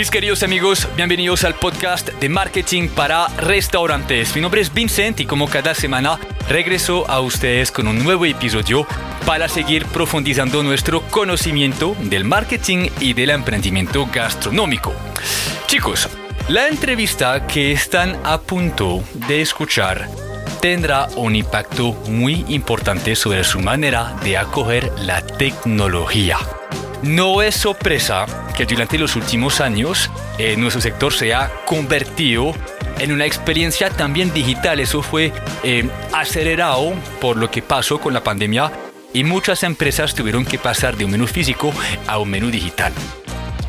Mis queridos amigos, bienvenidos al podcast de marketing para restaurantes. Mi nombre es Vincent y como cada semana regreso a ustedes con un nuevo episodio para seguir profundizando nuestro conocimiento del marketing y del emprendimiento gastronómico. Chicos, la entrevista que están a punto de escuchar tendrá un impacto muy importante sobre su manera de acoger la tecnología. No es sorpresa que durante los últimos años eh, nuestro sector se ha convertido en una experiencia también digital. Eso fue eh, acelerado por lo que pasó con la pandemia y muchas empresas tuvieron que pasar de un menú físico a un menú digital.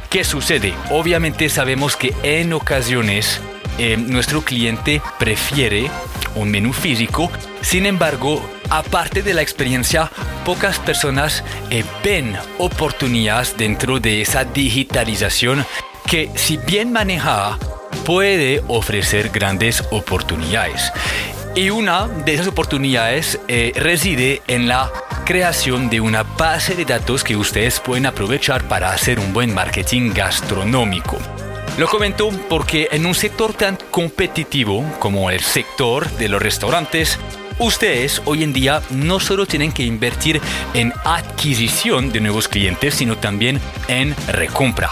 ¿Qué sucede? Obviamente sabemos que en ocasiones eh, nuestro cliente prefiere un menú físico, sin embargo, aparte de la experiencia, pocas personas eh, ven oportunidades dentro de esa digitalización que si bien manejada puede ofrecer grandes oportunidades. Y una de esas oportunidades eh, reside en la creación de una base de datos que ustedes pueden aprovechar para hacer un buen marketing gastronómico. Lo comento porque en un sector tan competitivo como el sector de los restaurantes, ustedes hoy en día no solo tienen que invertir en adquisición de nuevos clientes, sino también en recompra.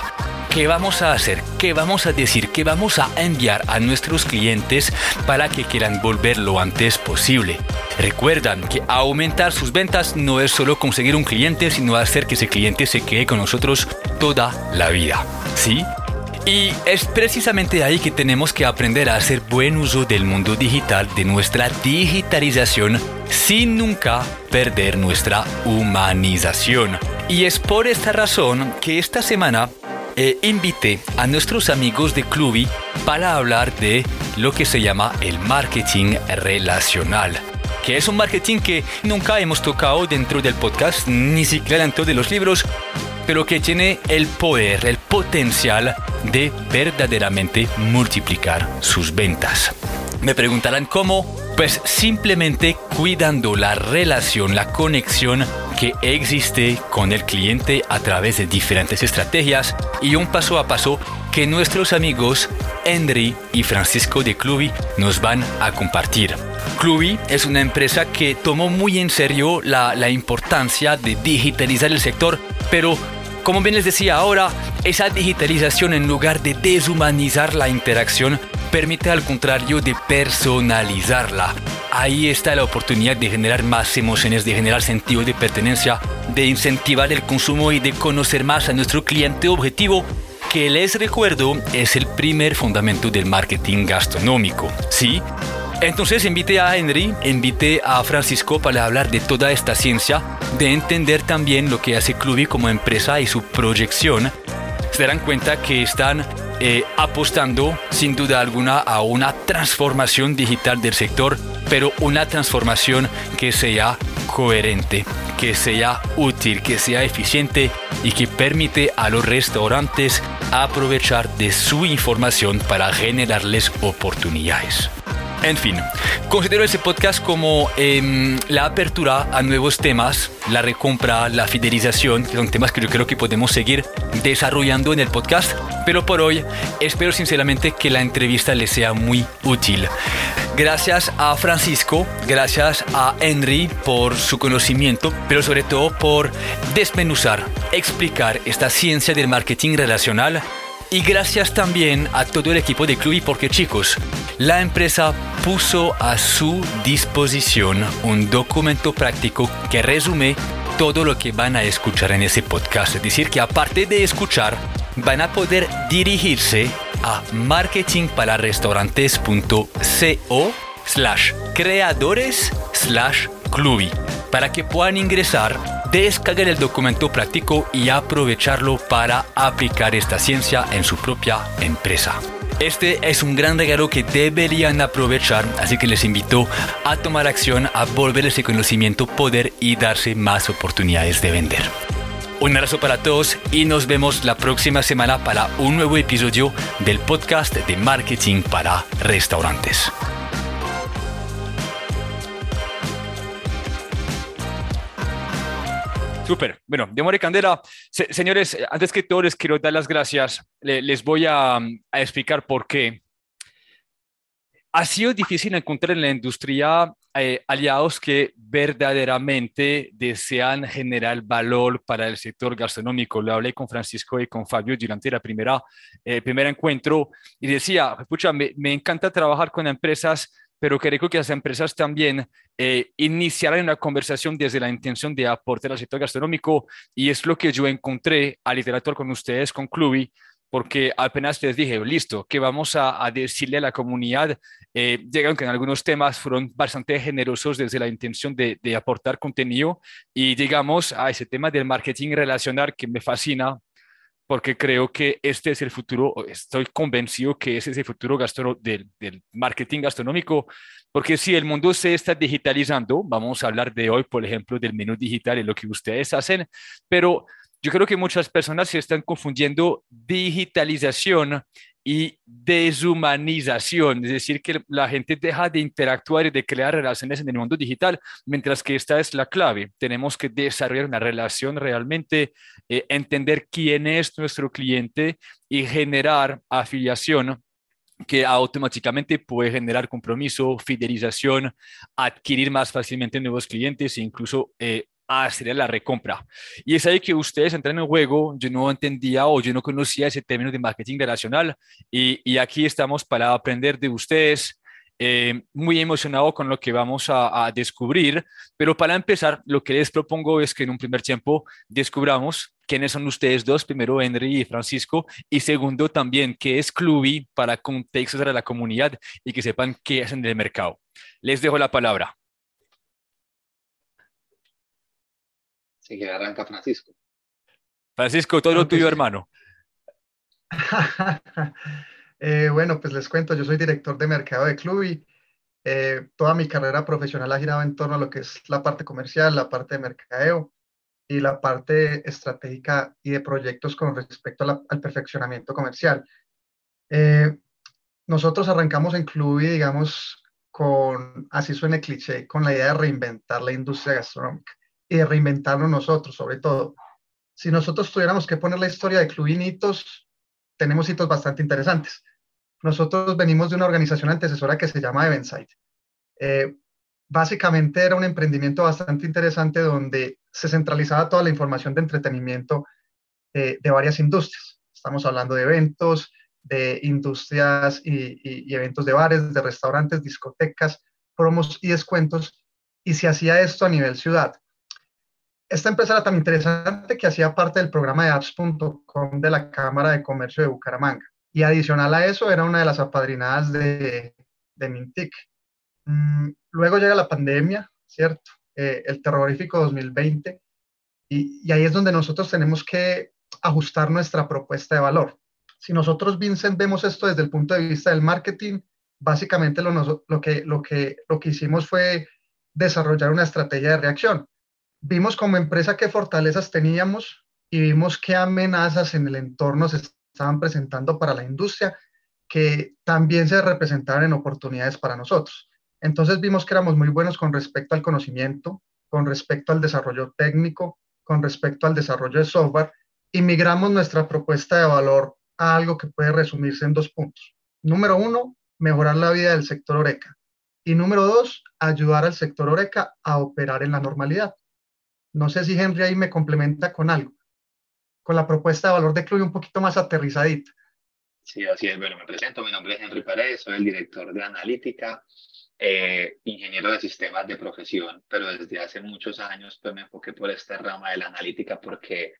¿Qué vamos a hacer? ¿Qué vamos a decir? ¿Qué vamos a enviar a nuestros clientes para que quieran volver lo antes posible? Recuerdan que aumentar sus ventas no es solo conseguir un cliente, sino hacer que ese cliente se quede con nosotros toda la vida. ¿Sí? Y es precisamente ahí que tenemos que aprender a hacer buen uso del mundo digital, de nuestra digitalización, sin nunca perder nuestra humanización. Y es por esta razón que esta semana eh, invité a nuestros amigos de Clubi para hablar de lo que se llama el marketing relacional que es un marketing que nunca hemos tocado dentro del podcast, ni siquiera dentro de los libros, pero que tiene el poder, el potencial de verdaderamente multiplicar sus ventas. Me preguntarán cómo, pues simplemente cuidando la relación, la conexión que existe con el cliente a través de diferentes estrategias y un paso a paso que nuestros amigos Henry y Francisco de Clubi nos van a compartir. Clubi es una empresa que tomó muy en serio la, la importancia de digitalizar el sector, pero como bien les decía ahora, esa digitalización en lugar de deshumanizar la interacción permite al contrario de personalizarla. Ahí está la oportunidad de generar más emociones, de generar sentido de pertenencia, de incentivar el consumo y de conocer más a nuestro cliente objetivo que les recuerdo es el primer fundamento del marketing gastronómico. ¿Sí? Entonces invité a Henry, invité a Francisco para hablar de toda esta ciencia, de entender también lo que hace Clubi como empresa y su proyección. Se darán cuenta que están eh, apostando sin duda alguna a una transformación digital del sector, pero una transformación que sea coherente, que sea útil, que sea eficiente y que permite a los restaurantes aprovechar de su información para generarles oportunidades. En fin, considero ese podcast como em, la apertura a nuevos temas, la recompra, la fidelización, que son temas que yo creo que podemos seguir desarrollando en el podcast, pero por hoy espero sinceramente que la entrevista les sea muy útil. Gracias a Francisco, gracias a Henry por su conocimiento, pero sobre todo por desmenuzar, explicar esta ciencia del marketing relacional y gracias también a todo el equipo de Clubi porque chicos, la empresa puso a su disposición un documento práctico que resume todo lo que van a escuchar en ese podcast. Es decir, que aparte de escuchar, van a poder dirigirse a marketingpararestaurantes.co slash creadores slash clubi para que puedan ingresar descargar el documento práctico y aprovecharlo para aplicar esta ciencia en su propia empresa. Este es un gran regalo que deberían aprovechar, así que les invito a tomar acción, a volver ese conocimiento, poder y darse más oportunidades de vender. Un abrazo para todos y nos vemos la próxima semana para un nuevo episodio del podcast de marketing para restaurantes. Súper. Bueno, de Candela. señores, antes que todo les quiero dar las gracias. les voy a, a, explicar por qué. Ha sido difícil encontrar en la industria eh, aliados que verdaderamente desean generar valor para el sector gastronómico. Lo hablé con Francisco y con Fabio durante la primera, eh, primer encuentro y decía, escucha, me, me encanta trabajar con empresas pero creo que las empresas también eh, iniciaran una conversación desde la intención de aportar al sector gastronómico y es lo que yo encontré al literatura con ustedes, con Clubi, porque apenas les dije, listo, que vamos a, decirle a la comunidad, eh, que en algunos temas fueron bastante generosos desde la intención de, de aportar contenido y digamos a ese tema del marketing relacional que me fascina porque creo que este es el futuro, estoy convencido que ese es el futuro del, del, marketing gastronómico, porque si el mundo se está digitalizando, vamos a hablar de hoy, por ejemplo, del menú digital y lo que ustedes hacen, pero yo creo que muchas personas se están confundiendo digitalización y deshumanización, es decir, que la gente deja de interactuar y de crear relaciones en el mundo digital, mientras que esta es la clave. Tenemos que desarrollar una relación realmente, eh, entender quién es nuestro cliente y generar afiliación que automáticamente puede generar compromiso, fidelización, adquirir más fácilmente nuevos clientes e incluso eh, a hacer la recompra. Y es ahí que ustedes entran en juego, yo no entendía o yo no conocía ese término de marketing relacional y, y aquí estamos para aprender de ustedes. Eh, muy emocionado con lo que vamos a, a, descubrir, pero para empezar, lo que les propongo es que en un primer tiempo descubramos quiénes son ustedes dos, primero Henry y Francisco, y segundo también qué es Clubi para contextos de la comunidad y que sepan qué hacen del mercado. Les dejo la palabra. Que arranca Francisco. Francisco, todo lo tuyo, hermano. Eh, bueno, pues les cuento, yo soy director de mercado de Clubi. Eh, toda mi carrera profesional ha girado en torno a lo que es la parte comercial, la parte de mercadeo y la parte estratégica y de proyectos con respecto al perfeccionamiento comercial. Eh, nosotros arrancamos en Clubi, digamos, con, así suena cliché, con la idea de reinventar la industria gastronómica y reinventarnos nosotros, sobre todo. Si nosotros tuviéramos que poner la historia de Club hitos, tenemos hitos bastante interesantes. Nosotros venimos de una organización antecesora que se llama Eventside. Eh, básicamente era un emprendimiento bastante interesante donde se centralizaba toda la información de entretenimiento eh, de varias industrias. Estamos hablando de eventos, de industrias y, y, eventos de bares, de restaurantes, discotecas, promos y descuentos. Y se hacía esto a nivel ciudad esta empresa era tan interesante que hacía parte del programa de apps.com de la Cámara de Comercio de Bucaramanga. Y adicional a eso, era una de las apadrinadas de, de Mintic. Mm, luego llega la pandemia, ¿cierto? Eh, el terrorífico 2020. Y, ahí es donde nosotros tenemos que ajustar nuestra propuesta de valor. Si nosotros, Vincent, vemos esto desde el punto de vista del marketing, básicamente lo, que, lo, que, lo que hicimos fue desarrollar una estrategia de reacción vimos como empresa qué fortalezas teníamos y vimos qué amenazas en el entorno se estaban presentando para la industria que también se representaban en oportunidades para nosotros. Entonces vimos que éramos muy buenos con respecto al conocimiento, con respecto al desarrollo técnico, con respecto al desarrollo de software y migramos nuestra propuesta de valor a algo que puede resumirse en dos puntos. Número uno, mejorar la vida del sector Oreca. Y número dos, ayudar al sector Oreca a operar en la normalidad. No sé si Henry ahí me complementa con algo, con la propuesta de valor de Club un poquito más aterrizadita. Sí, así es. Bueno, me presento, mi nombre es Henry Pérez, soy el director de analítica, eh, ingeniero de sistemas de profesión, pero desde hace muchos años pues, me enfoqué por esta rama de la analítica porque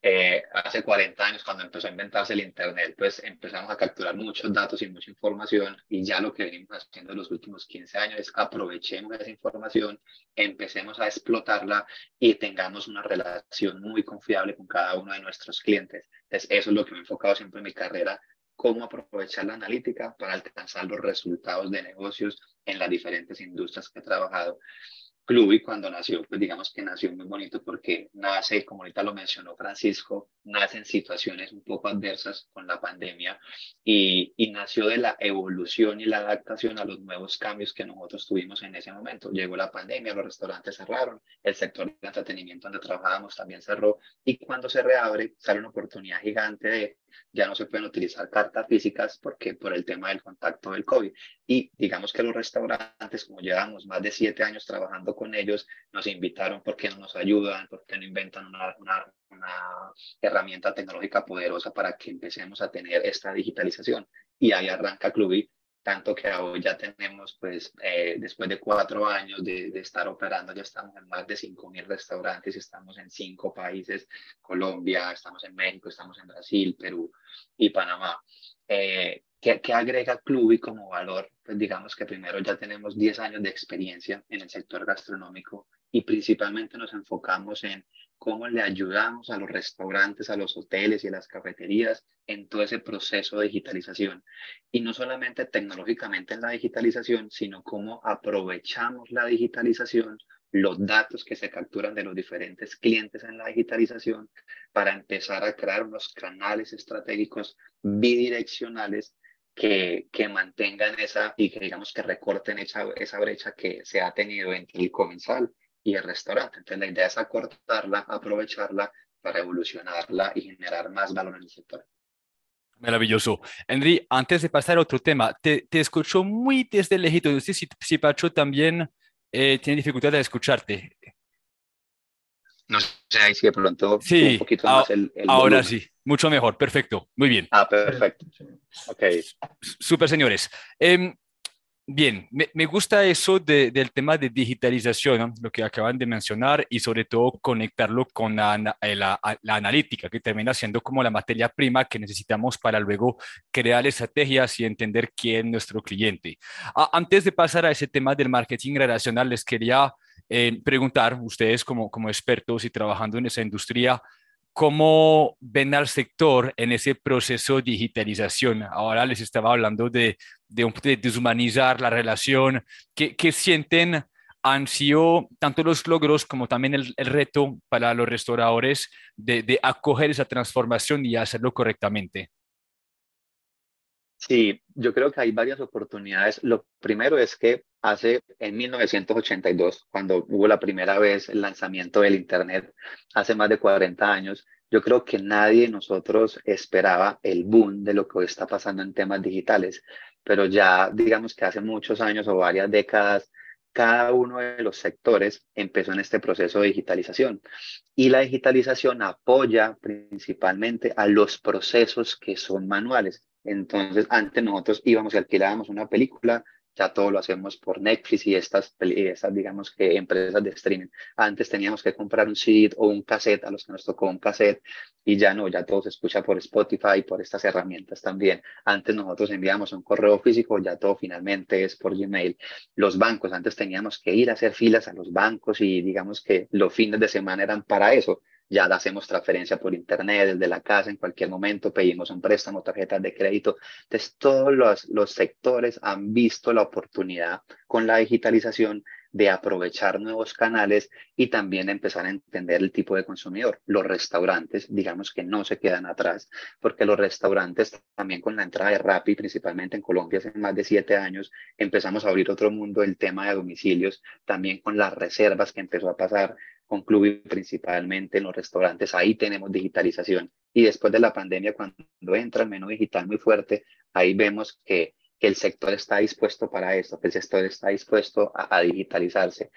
eh, hace 40 años, cuando empezó a inventarse el Internet, pues empezamos a capturar muchos datos y mucha información y ya lo que venimos haciendo en los últimos 15 años es aprovechemos esa información, empecemos a explotarla y tengamos una relación muy confiable con cada uno de nuestros clientes. Entonces, eso es lo que me he enfocado siempre en mi carrera, cómo aprovechar la analítica para alcanzar los resultados de negocios en las diferentes industrias que he trabajado. Clubi cuando nació, pues digamos que nació muy bonito porque nace, como ahorita lo mencionó Francisco, nacen situaciones un poco adversas con la pandemia y, y, nació de la evolución y la adaptación a los nuevos cambios que nosotros tuvimos en ese momento. Llegó la pandemia, los restaurantes cerraron, el sector de entretenimiento donde trabajábamos también cerró y cuando se reabre sale una oportunidad gigante de ya no se pueden utilizar cartas físicas porque por el tema del contacto del COVID. Y digamos que los restaurantes, como llevamos más de siete años trabajando con ellos, nos invitaron porque no nos ayudan, porque no inventan una, herramienta tecnológica poderosa para que empecemos a tener esta digitalización. Y ahí arranca Clubi, tanto que hoy ya tenemos, pues, eh, después de cuatro años de, de, estar operando, ya estamos en más de 5.000 restaurantes, estamos en cinco países, Colombia, estamos en México, estamos en Brasil, Perú y Panamá. Eh, ¿qué, ¿qué, agrega Clubi como valor? Pues digamos que primero ya tenemos 10 años de experiencia en el sector gastronómico y principalmente nos enfocamos en cómo le ayudamos a los restaurantes, a los hoteles y a las cafeterías en todo ese proceso de digitalización. Y no solamente tecnológicamente en la digitalización, sino cómo aprovechamos la digitalización, los datos que se capturan de los diferentes clientes en la digitalización para empezar a crear unos canales estratégicos bidireccionales que, que mantengan esa y que digamos que recorten esa, esa brecha que se ha tenido entre el comensal y el restaurante. Entonces la idea es acortarla, aprovecharla para evolucionarla y generar más valor en el sector. Maravilloso. Henry, antes de pasar a otro tema, te, te escucho muy desde lejito. No sé si, si Pacho también eh, tiene dificultad de escucharte. No sé, ahí sí de pronto sí, un poquito más el, el Ahora volumen. sí, mucho mejor, perfecto, muy bien. Ah, perfecto. Ok. Super, señores. Eh, Bien, me, me, gusta eso de, del tema de digitalización, ¿no? lo que acaban de mencionar, y sobre todo conectarlo con la, eh, la, la, analítica, que termina siendo como la materia prima que necesitamos para luego crear estrategias y entender quién es nuestro cliente. Antes de pasar a ese tema del marketing relacional, les quería eh, preguntar, ustedes como, como expertos y trabajando en esa industria, ¿Cómo ven al sector en ese proceso de digitalización? Ahora les estaba hablando de, de, de deshumanizar la relación. ¿Qué, ¿Qué, sienten han sido tanto los logros como también el, el reto para los restauradores de, de, acoger esa transformación y hacerlo correctamente? Sí, yo creo que hay varias oportunidades. Lo primero es que hace en 1982, cuando hubo la primera vez el lanzamiento del Internet, hace más de 40 años, yo creo que nadie de nosotros esperaba el boom de lo que hoy está pasando en temas digitales, pero ya digamos que hace muchos años o varias décadas, cada uno de los sectores empezó en este proceso de digitalización. Y la digitalización apoya principalmente a los procesos que son manuales. Entonces, antes nosotros íbamos y alquilábamos una película, ya todo lo hacemos por Netflix y estas, digamos que empresas de streaming. Antes teníamos que comprar un CD o un cassette, a los que nos tocó un cassette, y ya no, ya todo se escucha por Spotify y por estas herramientas también. Antes nosotros enviamos un correo físico, ya todo finalmente es por Gmail. Los bancos, antes teníamos que ir a hacer filas a los bancos y digamos que los fines de semana eran para eso ya hacemos transferencia por internet, desde la casa, en cualquier momento, pedimos un préstamo, tarjetas de crédito. Entonces, todos los, los sectores han visto la oportunidad con la digitalización de aprovechar nuevos canales y también empezar a entender el tipo de consumidor. Los restaurantes, digamos que no se quedan atrás, porque los restaurantes también con la entrada de Rappi, principalmente en Colombia hace más de siete años, empezamos a abrir otro mundo el tema de domicilios, también con las reservas que empezó a pasar con Club principalmente en los restaurantes, ahí tenemos digitalización. Y después de la pandemia, cuando entra el menú digital muy fuerte, ahí vemos que, que el sector está dispuesto para esto, que el sector está dispuesto a, digitalizarse.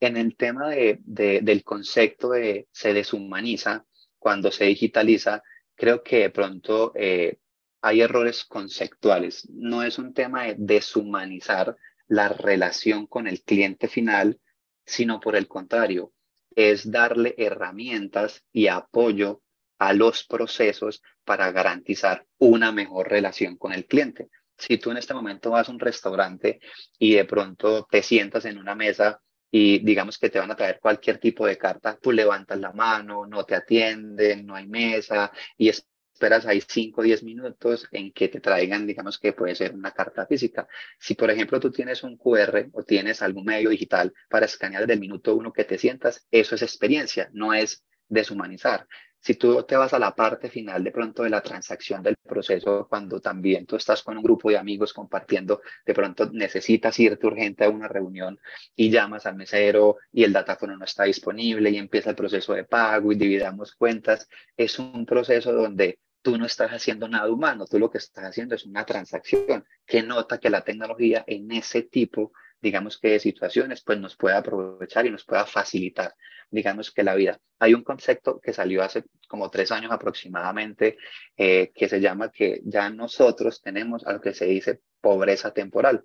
En el tema de, del concepto de se deshumaniza cuando se digitaliza, creo que de pronto eh, hay errores conceptuales. No es un tema de deshumanizar la relación con el cliente final, sino por el contrario, es darle herramientas y apoyo a los procesos para garantizar una mejor relación con el cliente. Si tú en este momento vas a un restaurante y de pronto te sientas en una mesa y digamos que te van a traer cualquier tipo de carta, tú levantas la mano, no te atienden, no hay mesa y es esperas ahí 5 o 10 minutos en que te traigan, digamos que puede ser una carta física. Si, por ejemplo, tú tienes un QR o tienes algún medio digital para escanear desde el minuto uno que te sientas, eso es experiencia, no es deshumanizar. Si tú te vas a la parte final de pronto de la transacción del proceso, cuando también tú estás con un grupo de amigos compartiendo, de pronto necesitas irte urgente a una reunión y llamas al mesero y el datáfono no está disponible y empieza el proceso de pago y dividamos cuentas, es un proceso donde tú no estás haciendo nada humano, tú lo que estás haciendo es una transacción que nota que la tecnología en ese tipo digamos que de situaciones, pues nos pueda aprovechar y nos pueda facilitar, digamos que la vida. Hay un concepto que salió hace como tres años aproximadamente, eh, que se llama que ya nosotros tenemos a lo que se dice pobreza temporal,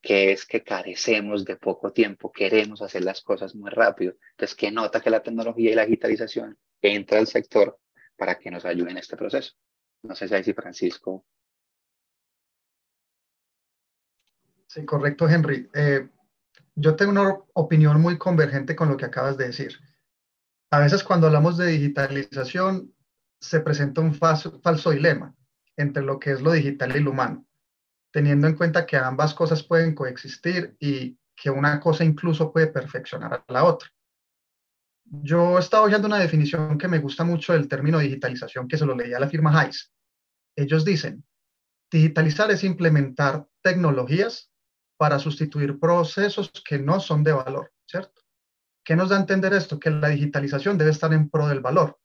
que es que carecemos de poco tiempo, queremos hacer las cosas muy rápido. Entonces, que nota que la tecnología y la digitalización entra al sector para que nos ayude en este proceso. No sé si ahí sí, Francisco Sí, correcto, Henry. Eh, yo tengo una opinión muy convergente con lo que acabas de decir. A veces cuando hablamos de digitalización se presenta un falso, dilema entre lo que es lo digital y lo humano, teniendo en cuenta que ambas cosas pueden coexistir y que una cosa incluso puede perfeccionar a la otra. Yo he estado oyendo una definición que me gusta mucho del término digitalización, que se lo leía a la firma Hayes. Ellos dicen, digitalizar es implementar tecnologías para sustituir procesos que no son de valor, ¿cierto? ¿Qué nos da a entender esto? Que la digitalización debe estar en pro del valor.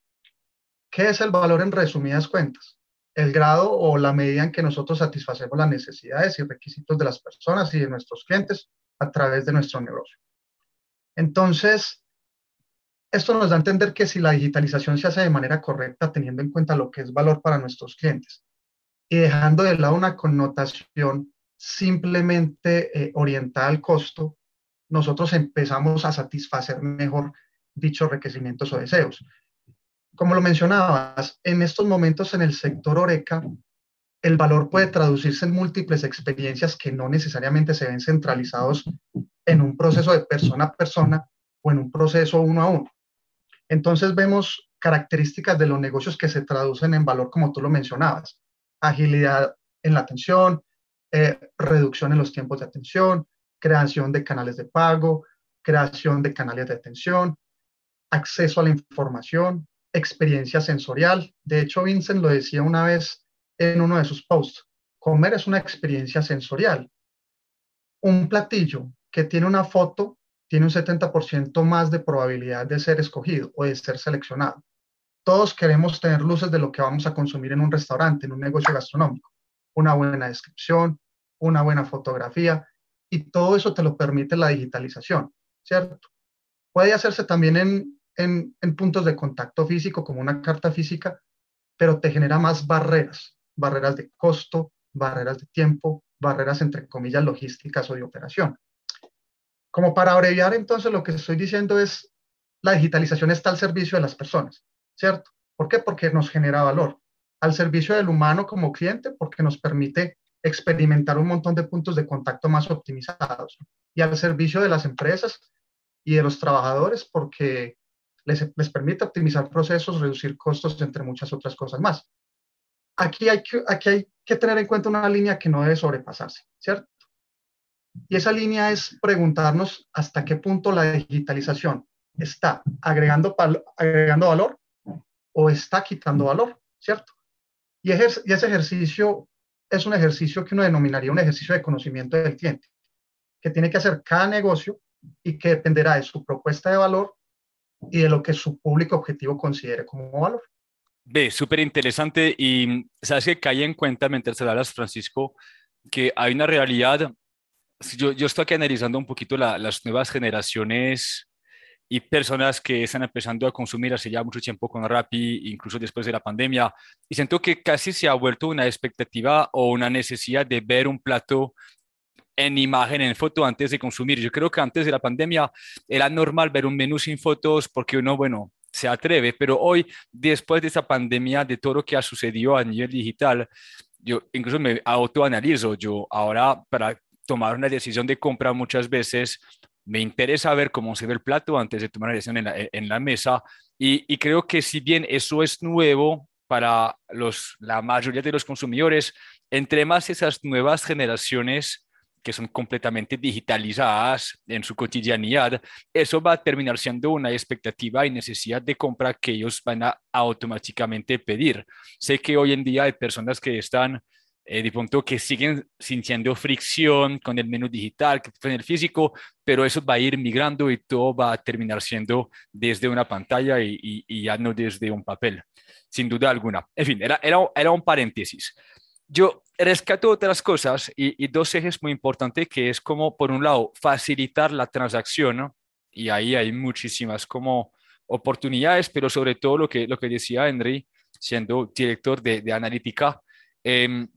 ¿Qué es el valor en resumidas cuentas? El grado o la medida en que nosotros satisfacemos las necesidades y requisitos de las personas y de nuestros clientes a través de nuestro negocio. Entonces, esto nos da a entender que si la digitalización se hace de manera correcta, teniendo en cuenta lo que es valor para nuestros clientes y dejando de lado una connotación simplemente eh, orientada al costo, nosotros empezamos a satisfacer mejor dichos requerimientos o deseos. Como lo mencionabas, en estos momentos en el sector Oreca, el valor puede traducirse en múltiples experiencias que no necesariamente se ven centralizados en un proceso de persona a persona o en un proceso uno a uno. Entonces vemos características de los negocios que se traducen en valor, como tú lo mencionabas. Agilidad en la atención, eh, reducción en los tiempos de atención, creación de canales de pago, creación de canales de atención, acceso a la información, experiencia sensorial. De hecho, Vincent lo decía una vez en uno de sus posts, comer es una experiencia sensorial. Un platillo que tiene una foto tiene un 70% más de probabilidad de ser escogido o de ser seleccionado. Todos queremos tener luces de lo que vamos a consumir en un restaurante, en un negocio gastronómico. Una buena descripción, una buena fotografía, y todo eso te lo permite la digitalización, ¿cierto? Puede hacerse también en, en, puntos de contacto físico, como una carta física, pero te genera más barreras, barreras de costo, barreras de tiempo, barreras entre comillas logísticas o de operación. Como para abreviar, entonces lo que estoy diciendo es, la digitalización está al servicio de las personas, ¿cierto? ¿Por qué? Porque nos genera valor. Al servicio del humano como cliente, porque nos permite experimentar un montón de puntos de contacto más optimizados y al servicio de las empresas y de los trabajadores porque les, les permite optimizar procesos, reducir costos, entre muchas otras cosas más. Aquí hay, que, aquí hay que tener en cuenta una línea que no debe sobrepasarse, ¿cierto? Y esa línea es preguntarnos hasta qué punto la digitalización está agregando, agregando valor o está quitando valor, ¿cierto? Y, y ese ejercicio es un ejercicio que uno denominaría un ejercicio de conocimiento del cliente, que tiene que hacer cada negocio y que dependerá de su propuesta de valor y de lo que su público objetivo considere como valor. Ve, súper interesante y sabes que caí en cuenta mientras hablas, Francisco, que hay una realidad. Yo, yo estoy aquí analizando un poquito las nuevas generaciones y personas que están empezando a consumir hace ya mucho tiempo con Rappi, incluso después de la pandemia. Y siento que casi se ha vuelto una expectativa o una necesidad de ver un plato en imagen, en foto, antes de consumir. Yo creo que antes de la pandemia era normal ver un menú sin fotos porque uno, bueno, se atreve, pero hoy, después de esa pandemia, de todo lo que ha sucedido a nivel digital, yo incluso me autoanalizo. Yo ahora, para tomar una decisión de compra muchas veces, me interesa ver cómo se ve el plato antes de tomar la decisión en la, mesa y, creo que si bien eso es nuevo para la mayoría de los consumidores, entre más esas nuevas generaciones que son completamente digitalizadas en su cotidianidad, eso va a terminar siendo una expectativa y necesidad de compra que ellos van a automáticamente pedir. Sé que hoy en día hay personas que están eh, de punto que siguen sintiendo fricción con el menú digital, con el físico, pero eso va a ir migrando y todo va a terminar siendo desde una pantalla y, y, ya no desde un papel, sin duda alguna. En fin, era, era, era un paréntesis. Yo rescato otras cosas y, y, dos ejes muy importantes que es como, por un lado, facilitar la transacción, y ahí hay muchísimas como oportunidades, pero sobre todo lo que, lo que decía Henry, siendo director de, de analítica, eh,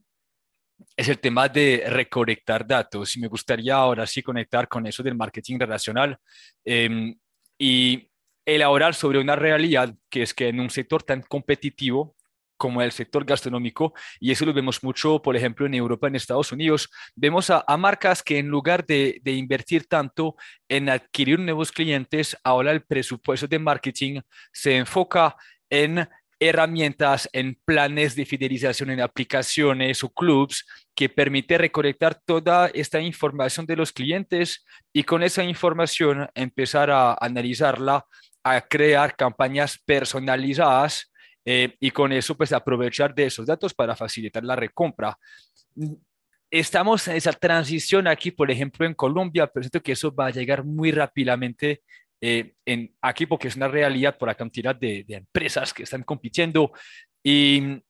es el tema de recolectar datos. Y me gustaría ahora sí conectar con eso del marketing relacional em, y elaborar sobre una realidad que es que en un sector tan competitivo como el sector gastronómico, y eso lo vemos mucho, por ejemplo, en Europa, en Estados Unidos, vemos a, marcas que en lugar de, de, invertir tanto en adquirir nuevos clientes, ahora el presupuesto de marketing se enfoca en herramientas, en planes de fidelización en aplicaciones o clubs que permite recolectar toda esta información de los clientes y con esa información empezar a analizarla, a crear campañas personalizadas eh, y con eso pues aprovechar de esos datos para facilitar la recompra. Estamos en esa transición aquí, por ejemplo, en Colombia, pero siento que eso va a llegar muy rápidamente eh, en, aquí porque es una realidad por la cantidad de, empresas que están compitiendo y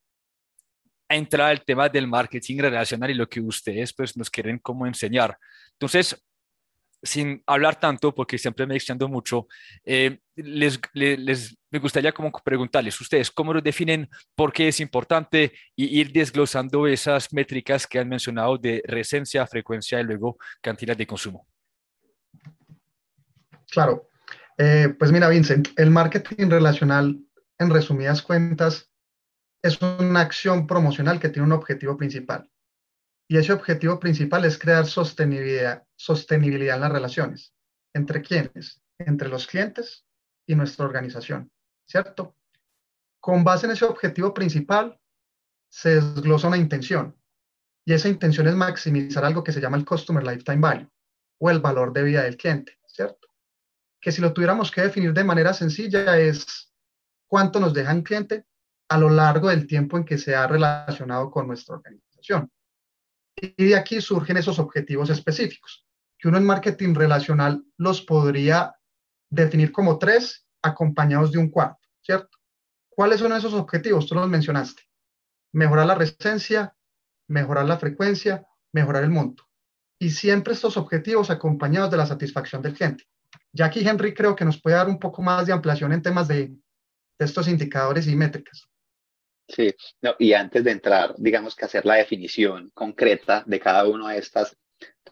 entra el tema del marketing relacional y lo que ustedes pues nos quieren como enseñar. Entonces, sin hablar tanto, porque siempre me extiendo mucho, eh, les, les, me gustaría como preguntarles, ustedes, ¿cómo lo definen? ¿Por qué es importante? Y ir desglosando esas métricas que han mencionado de resencia, frecuencia y luego cantidad de consumo. Claro, eh, pues mira, Vincent, el marketing relacional, en resumidas cuentas, es una acción promocional que tiene un objetivo principal. Y ese objetivo principal es crear sostenibilidad, sostenibilidad en las relaciones. ¿Entre quiénes? Entre los clientes y nuestra organización, ¿cierto? Con base en ese objetivo principal, se desglosa una intención. Y esa intención es maximizar algo que se llama el Customer Lifetime Value o el valor de vida del cliente, ¿cierto? Que si lo tuviéramos que definir de manera sencilla es cuánto nos deja cliente a lo largo del tiempo en que se ha relacionado con nuestra organización. Y de aquí surgen esos objetivos específicos, que uno en marketing relacional los podría definir como tres acompañados de un cuarto, ¿cierto? ¿Cuáles son esos objetivos? Tú los mencionaste. Mejorar la resistencia, mejorar la frecuencia, mejorar el monto. Y siempre estos objetivos acompañados de la satisfacción del cliente. Ya aquí Henry creo que nos puede dar un poco más de ampliación en temas de, estos indicadores y métricas. Sí, y antes de entrar, digamos que hacer la definición concreta de cada una de estas,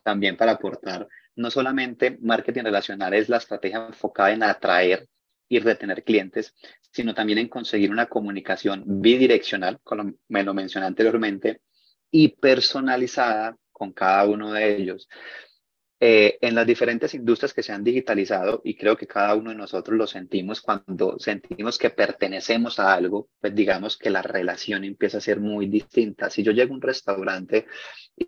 también para aportar, no solamente marketing relacional es la estrategia enfocada en atraer y retener clientes, sino también en conseguir una comunicación bidireccional, como me lo mencioné anteriormente, y personalizada con cada uno de ellos. Eh, en las diferentes industrias que se han digitalizado, y creo que cada uno de nosotros lo sentimos cuando sentimos que pertenecemos a algo, pues digamos que la relación empieza a ser muy distinta. Si yo llego a un restaurante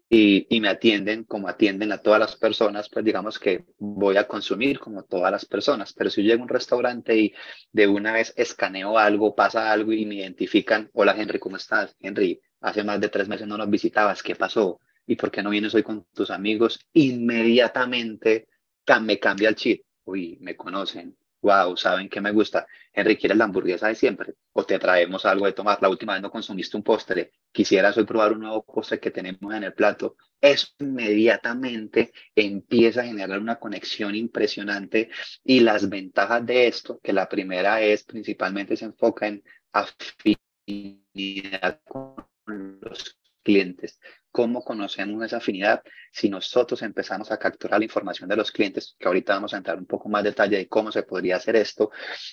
y, y me atienden como atienden a todas las personas, pues digamos que voy a consumir como todas las personas. Pero si yo llego a un restaurante y de una vez escaneo algo, pasa algo y me identifican, hola Henry, ¿cómo estás? Henry, hace más de tres meses no nos visitabas, ¿qué pasó? ¿Y por qué no vienes hoy con tus amigos? Inmediatamente me cambia el chip. Uy, me conocen. Wow, saben que me gusta. Henry, ¿quieres la hamburguesa de siempre? O te traemos algo de tomar. La última vez no consumiste un postre. Quisieras hoy probar un nuevo postre que tenemos en el plato. Eso inmediatamente empieza a generar una conexión impresionante. Y las ventajas de esto, que la primera es principalmente se enfoca en afinidad con los clientes. ¿Cómo conocemos esa afinidad? Si nosotros empezamos a capturar la información de los clientes, que ahorita vamos a entrar un poco más detalle de cómo se podría hacer esto,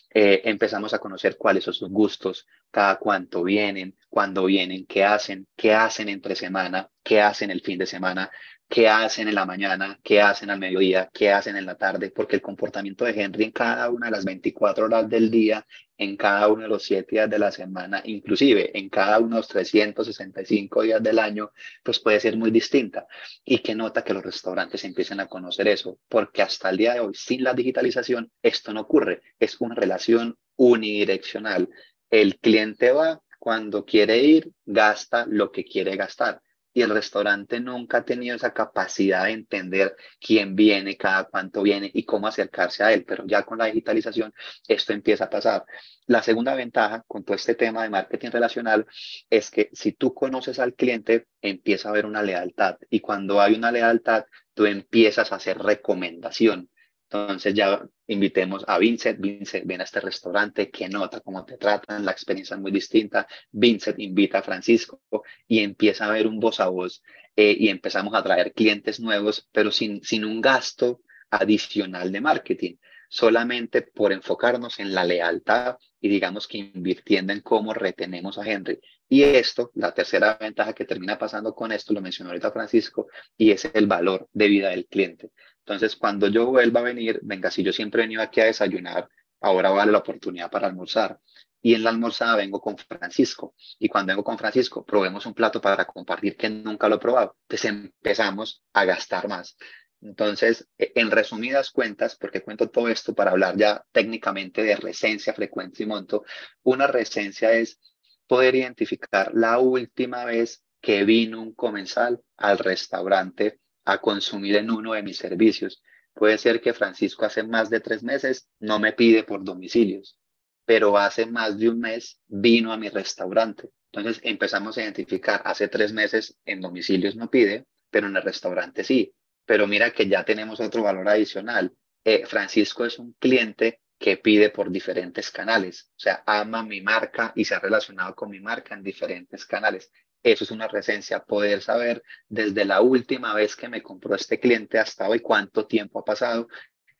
eh, empezamos a conocer cuáles son sus gustos, cada cuánto vienen, cuándo vienen, qué hacen, qué hacen entre semana, qué hacen el fin de semana, qué hacen en la mañana, qué hacen al mediodía, qué hacen en la tarde, porque el comportamiento de Henry en cada una de las 24 horas del día, en cada uno de los 7 días de la semana, inclusive en cada uno de los 365 días del año, pues puede ser muy distinta. Y que nota que los restaurantes empiecen a conocer eso, porque hasta el día de hoy, sin la digitalización, esto no ocurre. Es una relación unidireccional. El cliente va cuando quiere ir, gasta lo que quiere gastar y el restaurante nunca ha tenido esa capacidad de entender quién viene, cada cuánto viene y cómo acercarse a él, pero ya con la digitalización esto empieza a pasar. La segunda ventaja con todo este tema de marketing relacional es que si tú conoces al cliente, empieza a haber una lealtad y cuando hay una lealtad, tú empiezas a hacer recomendación. Entonces ya invitemos a Vincent, Vincent ven a este restaurante, qué nota, cómo te tratan, la experiencia es muy distinta, Vincent invita a Francisco y empieza a haber un voz a voz eh, y empezamos a traer clientes nuevos, pero sin, sin un gasto adicional de marketing, solamente por enfocarnos en la lealtad y digamos que invirtiendo en cómo retenemos a Henry. Y esto, la tercera ventaja que termina pasando con esto, lo mencionó ahorita Francisco, y es el valor de vida del cliente. Entonces, cuando yo vuelva a venir, venga, si yo siempre he venido aquí a desayunar, ahora vale la oportunidad para almorzar. Y en la almorzada vengo con Francisco. Y cuando vengo con Francisco, probemos un plato para compartir que nunca lo he probado. Entonces empezamos a gastar más. Entonces, e, en resumidas cuentas, porque cuento todo esto para hablar ya técnicamente de recencia, frecuencia y monto, una recencia es poder identificar la última vez que vino un comensal al restaurante a consumir en uno de mis servicios. Puede ser que Francisco hace más de tres meses no me pide por domicilios, pero hace más de un mes vino a mi restaurante. Entonces empezamos a identificar, hace tres meses en domicilios no pide, pero en el restaurante sí. Pero mira que ya tenemos otro valor adicional. Eh, Francisco es un cliente que pide por diferentes canales, o sea, ama mi marca y se ha relacionado con mi marca en diferentes canales. Eso es una recencia, poder saber desde la última vez que me compró este cliente hasta hoy cuánto tiempo ha pasado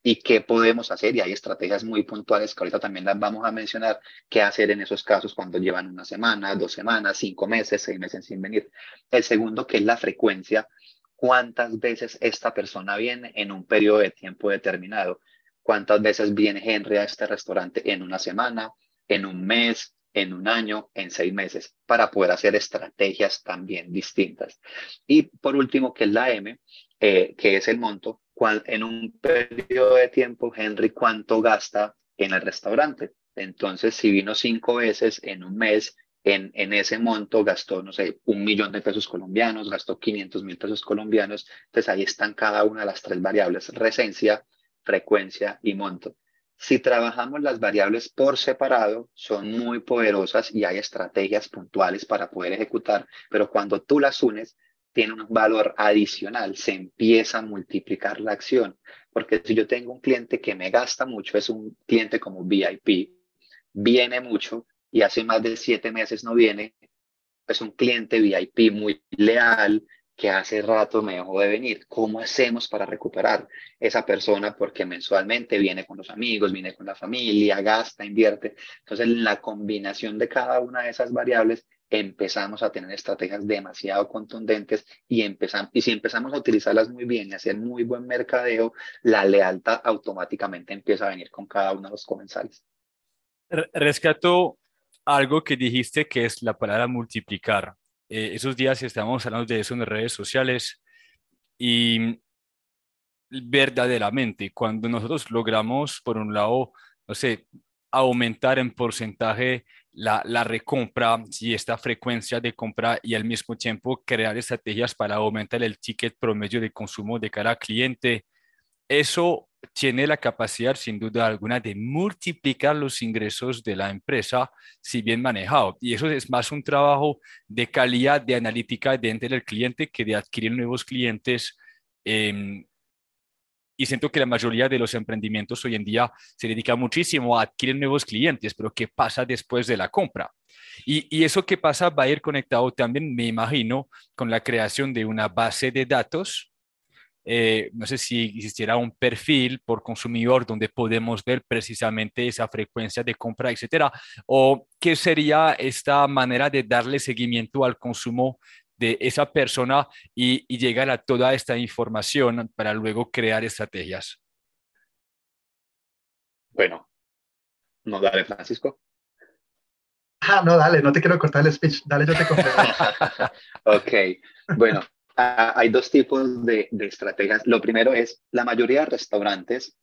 y qué podemos hacer. Y hay estrategias muy puntuales que ahorita también las vamos a mencionar, qué hacer en esos casos cuando llevan una semana, dos semanas, cinco meses, seis meses sin venir. El segundo, que es la frecuencia, cuántas veces esta persona viene en un periodo de tiempo determinado. ¿Cuántas veces viene Henry a este restaurante en una semana, en un mes, en un año, en seis meses, para poder hacer estrategias también distintas. Y por último, que es la M, eh, que es el monto, en un periodo de tiempo, Henry, ¿cuánto gasta en el restaurante? Entonces, si vino cinco veces en un mes, en, en, ese monto gastó, no sé, un millón de pesos colombianos, gastó 500 mil pesos colombianos. Entonces ahí están cada una de las tres variables, resencia, frecuencia y monto. Si trabajamos las variables por separado, son muy poderosas y hay estrategias puntuales para poder ejecutar, pero cuando tú las unes, tiene un valor adicional, se empieza a multiplicar la acción, porque si yo tengo un cliente que me gasta mucho, es un cliente como VIP, viene mucho y hace más de siete meses no viene, es un cliente VIP muy leal, que hace rato me dejó de venir. ¿Cómo hacemos para recuperar esa persona? Porque mensualmente viene con los amigos, viene con la familia, gasta, invierte. Entonces, la combinación de cada una de esas variables empezamos a tener estrategias demasiado contundentes y empezamos y si empezamos a utilizarlas muy bien y hacer muy buen mercadeo, la lealtad automáticamente empieza a venir con cada uno de los comensales. Rescato algo que dijiste que es la palabra multiplicar. Eh, esos días estamos hablando de eso en redes sociales y verdaderamente cuando nosotros logramos, por un lado, no sé, aumentar en porcentaje la, la recompra y esta frecuencia de compra y al mismo tiempo crear estrategias para aumentar el ticket promedio de consumo de cada cliente, eso tiene la capacidad, sin duda alguna, de multiplicar los ingresos de la empresa si bien manejado. Y eso es más un trabajo de calidad de analítica dentro del cliente que de adquirir nuevos clientes. Em, y siento que la mayoría de los emprendimientos hoy en día se dedica muchísimo a adquirir nuevos clientes, pero ¿qué pasa después de la compra? Y, y, eso que pasa va a ir conectado también, me imagino, con la creación de una base de datos eh, no sé si existiera un perfil por consumidor donde podemos ver precisamente esa frecuencia de compra, etcétera, o qué sería esta manera de darle seguimiento al consumo de esa persona y, y llegar a toda esta información para luego crear estrategias? Bueno, no, dale, Francisco. Ah, no, dale, no te quiero cortar el speech, dale, yo te completo. ok, bueno, ah, hay dos tipos de, de estrategias. Lo primero es, la mayoría de restaurantes,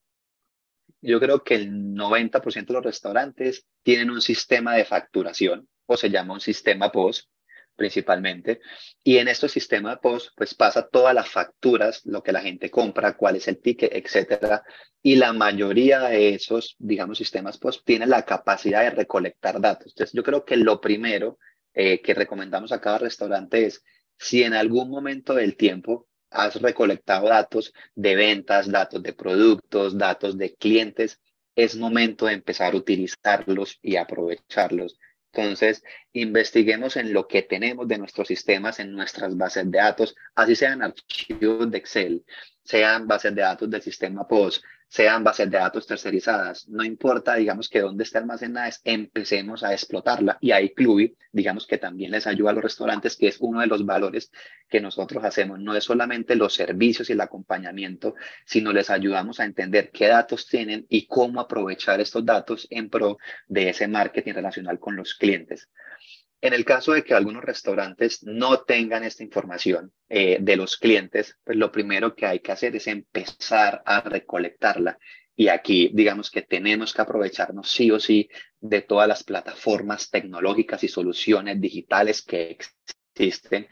yo creo que el 90% de los restaurantes tienen un sistema de facturación o se llama un sistema POS, principalmente. Y en estos sistemas POS, pues pasa todas las facturas, lo que la gente compra, cuál es el ticket, etcétera. Y la mayoría de esos, digamos, sistemas POS tienen la capacidad de recolectar datos. Entonces, yo creo que lo primero eh, que recomendamos a cada restaurante es, si en algún momento del tiempo has recolectado datos de ventas, datos de productos, datos de clientes, es momento de empezar a utilizarlos y aprovecharlos. Entonces, investiguemos en lo que tenemos de nuestros sistemas, en nuestras bases de datos, así sean archivos de Excel, sean bases de datos del sistema POS, sean bases de datos tercerizadas, no importa, digamos, que dónde esté almacenada, empecemos a explotarla. Y ahí Clubi, digamos que también les ayuda a los restaurantes, que es uno de los valores que nosotros hacemos. No es solamente los servicios y el acompañamiento, sino les ayudamos a entender qué datos tienen y cómo aprovechar estos datos en pro de ese marketing relacional con los clientes. En el caso de que algunos restaurantes no tengan esta información eh, de los clientes, pues lo primero que hay que hacer es empezar a recolectarla. Y aquí, digamos que tenemos que aprovecharnos sí o sí de todas las plataformas tecnológicas y soluciones digitales que existen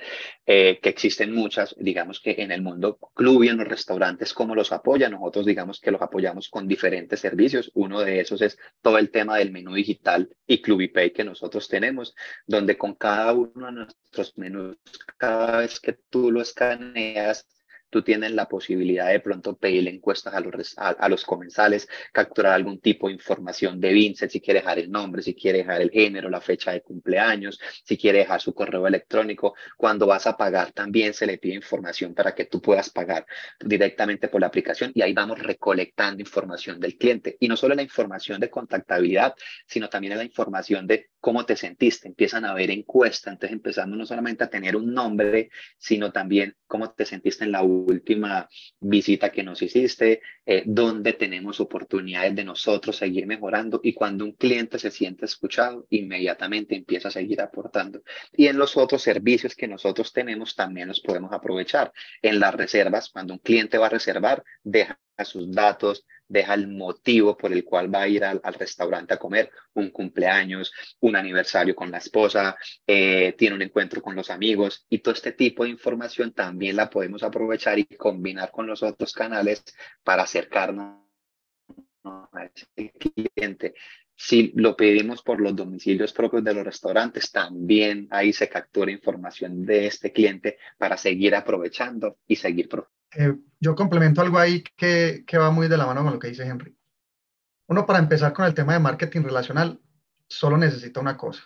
eh, que existen muchas, digamos que en el mundo club y en los restaurantes, ¿cómo los apoyan? Nosotros digamos que los apoyamos con diferentes servicios. Uno de esos es todo el tema del menú digital y Clubipay que nosotros tenemos, donde con cada uno de nuestros menús, cada vez que tú lo escaneas, tú tienes la posibilidad de pronto pedirle encuestas a los, a, los comensales, capturar algún tipo de información de Vincent, si quiere dejar el nombre, si quiere dejar el género, la fecha de cumpleaños, si quiere dejar su correo electrónico. Cuando vas a pagar también se le pide información para que tú puedas pagar directamente por la aplicación y ahí vamos recolectando información del cliente. Y no solo la información de contactabilidad, sino también la información de cómo te sentiste. Empiezan a ver encuestas, entonces empezamos no solamente a tener un nombre, sino también cómo te sentiste en la última visita que nos hiciste, eh, dónde tenemos oportunidades de nosotros seguir mejorando y cuando un cliente se siente escuchado, inmediatamente empieza a seguir aportando. Y en los otros servicios que nosotros tenemos también los podemos aprovechar. En las reservas, cuando un cliente va a reservar, deja sus datos, deja el motivo por el cual va a ir al, restaurante a comer, un cumpleaños, un aniversario con la esposa, eh, tiene un encuentro con los amigos y todo este tipo de información también la podemos aprovechar y combinar con los otros canales para acercarnos a ese cliente. Si lo pedimos por los domicilios propios de los restaurantes, también ahí se captura información de este cliente para seguir aprovechando y seguir eh, yo complemento algo ahí que, que va muy de la mano con lo que dice Henry. Uno para empezar con el tema de marketing relacional solo necesita una cosa,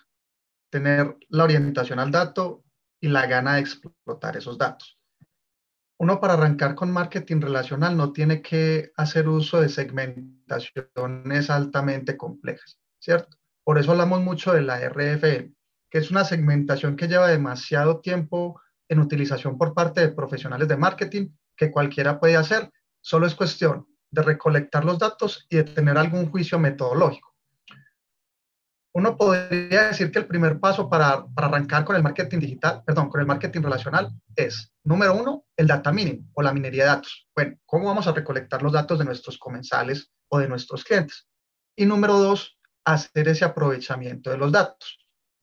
tener la orientación al dato y la gana de explotar esos datos. Uno para arrancar con marketing relacional no tiene que hacer uso de segmentaciones altamente complejas, ¿cierto? Por eso hablamos mucho de la RFM, que es una segmentación que lleva demasiado tiempo en utilización por parte de profesionales de marketing que cualquiera puede hacer, solo es cuestión de recolectar los datos y de tener algún juicio metodológico. Uno podría decir que el primer paso para, para arrancar con el marketing digital, perdón, con el marketing relacional es, número uno, el data mining o la minería de datos. Bueno, ¿cómo vamos a recolectar los datos de nuestros comensales o de nuestros clientes? Y número dos, hacer ese aprovechamiento de los datos,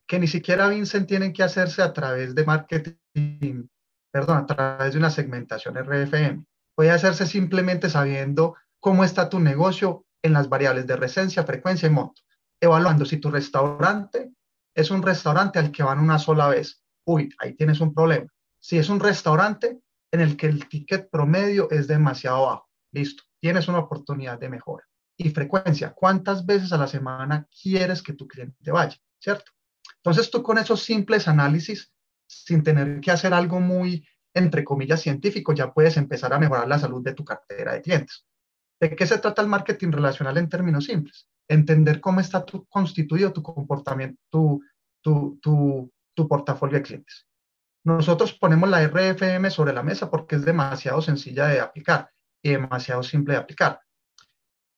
que ni siquiera Vincent tienen que hacerse a través de marketing perdón, a través de una segmentación RFM. Puede hacerse simplemente sabiendo cómo está tu negocio en las variables de recencia, frecuencia y monto, evaluando si tu restaurante es un restaurante al que van una sola vez. Uy, ahí tienes un problema. Si es un restaurante en el que el ticket promedio es demasiado bajo, listo, tienes una oportunidad de mejora. Y frecuencia, ¿cuántas veces a la semana quieres que tu cliente vaya? ¿Cierto? Entonces tú con esos simples análisis sin tener que hacer algo muy, entre comillas, científico, ya puedes empezar a mejorar la salud de tu cartera de clientes. ¿De qué se trata el marketing relacional en términos simples? Entender cómo está tu, constituido tu comportamiento, tu, tu, tu, tu portafolio de clientes. Nosotros ponemos la RFM sobre la mesa porque es demasiado sencilla de aplicar y demasiado simple de aplicar.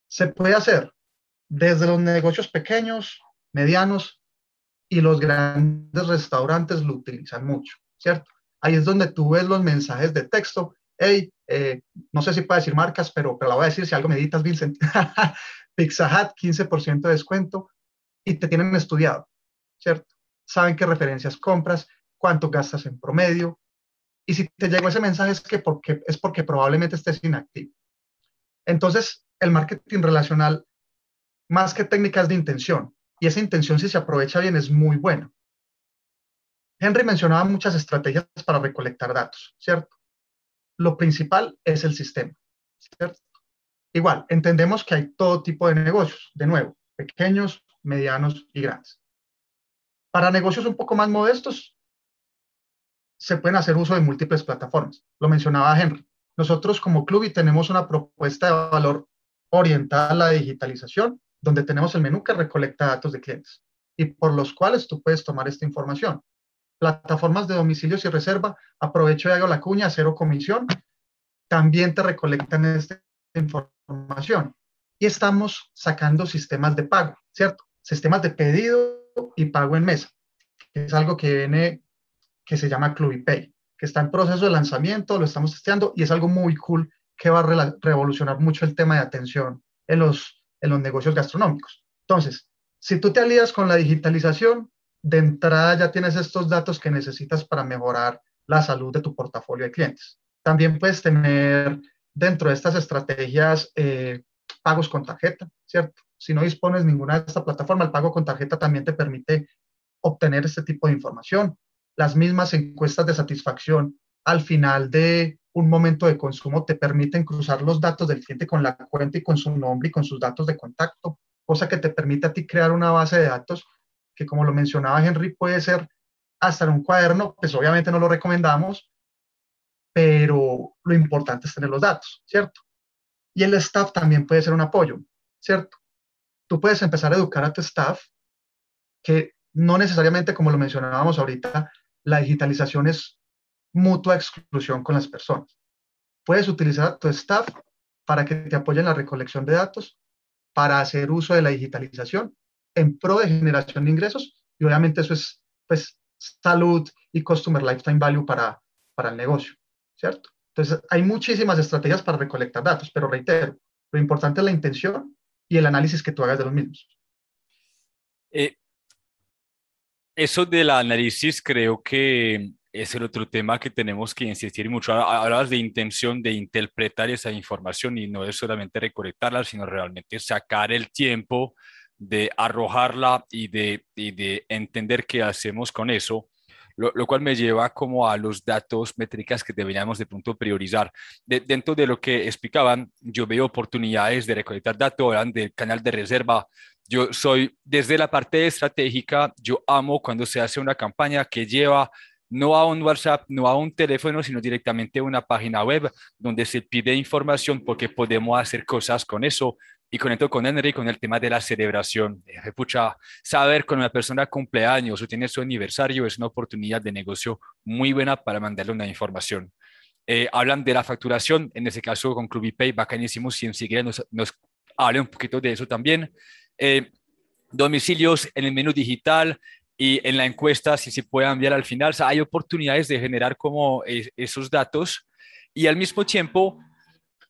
Se puede hacer desde los negocios pequeños, medianos y los grandes restaurantes lo utilizan mucho, ¿cierto? Ahí es donde tú ves los mensajes de texto. Hey, eh, no sé si puedo decir marcas, pero, pero la voy a decir si algo me editas, Vincent. Pizza Hut, 15% de descuento y te tienen estudiado, ¿cierto? Saben qué referencias compras, cuánto gastas en promedio. Y si te llegó ese mensaje es, que porque, es porque probablemente estés inactivo. Entonces, el marketing relacional, más que técnicas de intención, y esa intención si se aprovecha bien es muy buena. Henry mencionaba muchas estrategias para recolectar datos, ¿cierto? Lo principal es el sistema, ¿cierto? Igual, entendemos que hay todo tipo de negocios, de nuevo, pequeños, medianos y grandes. Para negocios un poco más modestos, se pueden hacer uso de múltiples plataformas. Lo mencionaba Henry. Nosotros como Club y tenemos una propuesta de valor orientada a la digitalización, donde tenemos el menú que recolecta datos de clientes y por los cuales tú puedes tomar esta información. Plataformas de domicilios y reserva, aprovecho y hago la cuña, cero comisión, también te recolectan esta información. Y estamos sacando sistemas de pago, ¿cierto? Sistemas de pedido y pago en mesa, es algo que viene que se llama Clubipay, que está en proceso de lanzamiento, lo estamos testeando y es algo muy cool que va a revolucionar mucho el tema de atención en los, en los negocios gastronómicos. Entonces, si tú te alías con la digitalización, de entrada ya tienes estos datos que necesitas para mejorar la salud de tu portafolio de clientes. También puedes tener dentro de estas estrategias eh, pagos con tarjeta, ¿cierto? Si no dispones ninguna de esta plataforma, el pago con tarjeta también te permite obtener este tipo de información las mismas encuestas de satisfacción al final de un momento de consumo te permiten cruzar los datos del cliente con la cuenta y con su nombre y con sus datos de contacto, cosa que te permite a ti crear una base de datos que, como lo mencionaba Henry, puede ser hasta en un cuaderno, pues obviamente no lo recomendamos, pero lo importante es tener los datos, ¿cierto? Y el staff también puede ser un apoyo, ¿cierto? Tú puedes empezar a educar a tu staff que no necesariamente, como lo mencionábamos ahorita, la digitalización es mutua exclusión con las personas. Puedes utilizar tu staff para que te apoyen en la recolección de datos, para hacer uso de la digitalización en pro de generación de ingresos y obviamente eso es pues salud y customer lifetime value para, para el negocio, ¿cierto? Entonces hay muchísimas estrategias para recolectar datos, pero reitero, lo importante es la intención y el análisis que tú hagas de los mismos. Eh, eso del análisis creo que es el otro tema que tenemos que insistir mucho. Hablas de intención de interpretar esa información y no es solamente recolectarla, sino realmente sacar el tiempo de arrojarla y de, de entender qué hacemos con eso. Lo, cual me lleva como a los datos métricas que deberíamos de pronto priorizar. dentro de lo que explicaban, yo veo oportunidades de recolectar datos, hablan del canal de reserva yo soy, desde la parte estratégica, yo amo cuando se hace una campaña que lleva no a un WhatsApp, no a un teléfono, sino directamente a una página web donde se pide información porque podemos hacer cosas con eso. Y conecto con Henry con el tema de la celebración. Pucha, saber cuando una persona cumpleaños o tiene su aniversario es una oportunidad de negocio muy buena para mandarle una información. Eh, hablan de la facturación, en ese caso con Clubipay, bacanísimo. Si enseguida nos, nos hable un poquito de eso también. Eh, domicilios en el menú digital y en la encuesta si se puede enviar al final. hay oportunidades de generar como esos datos y al mismo tiempo,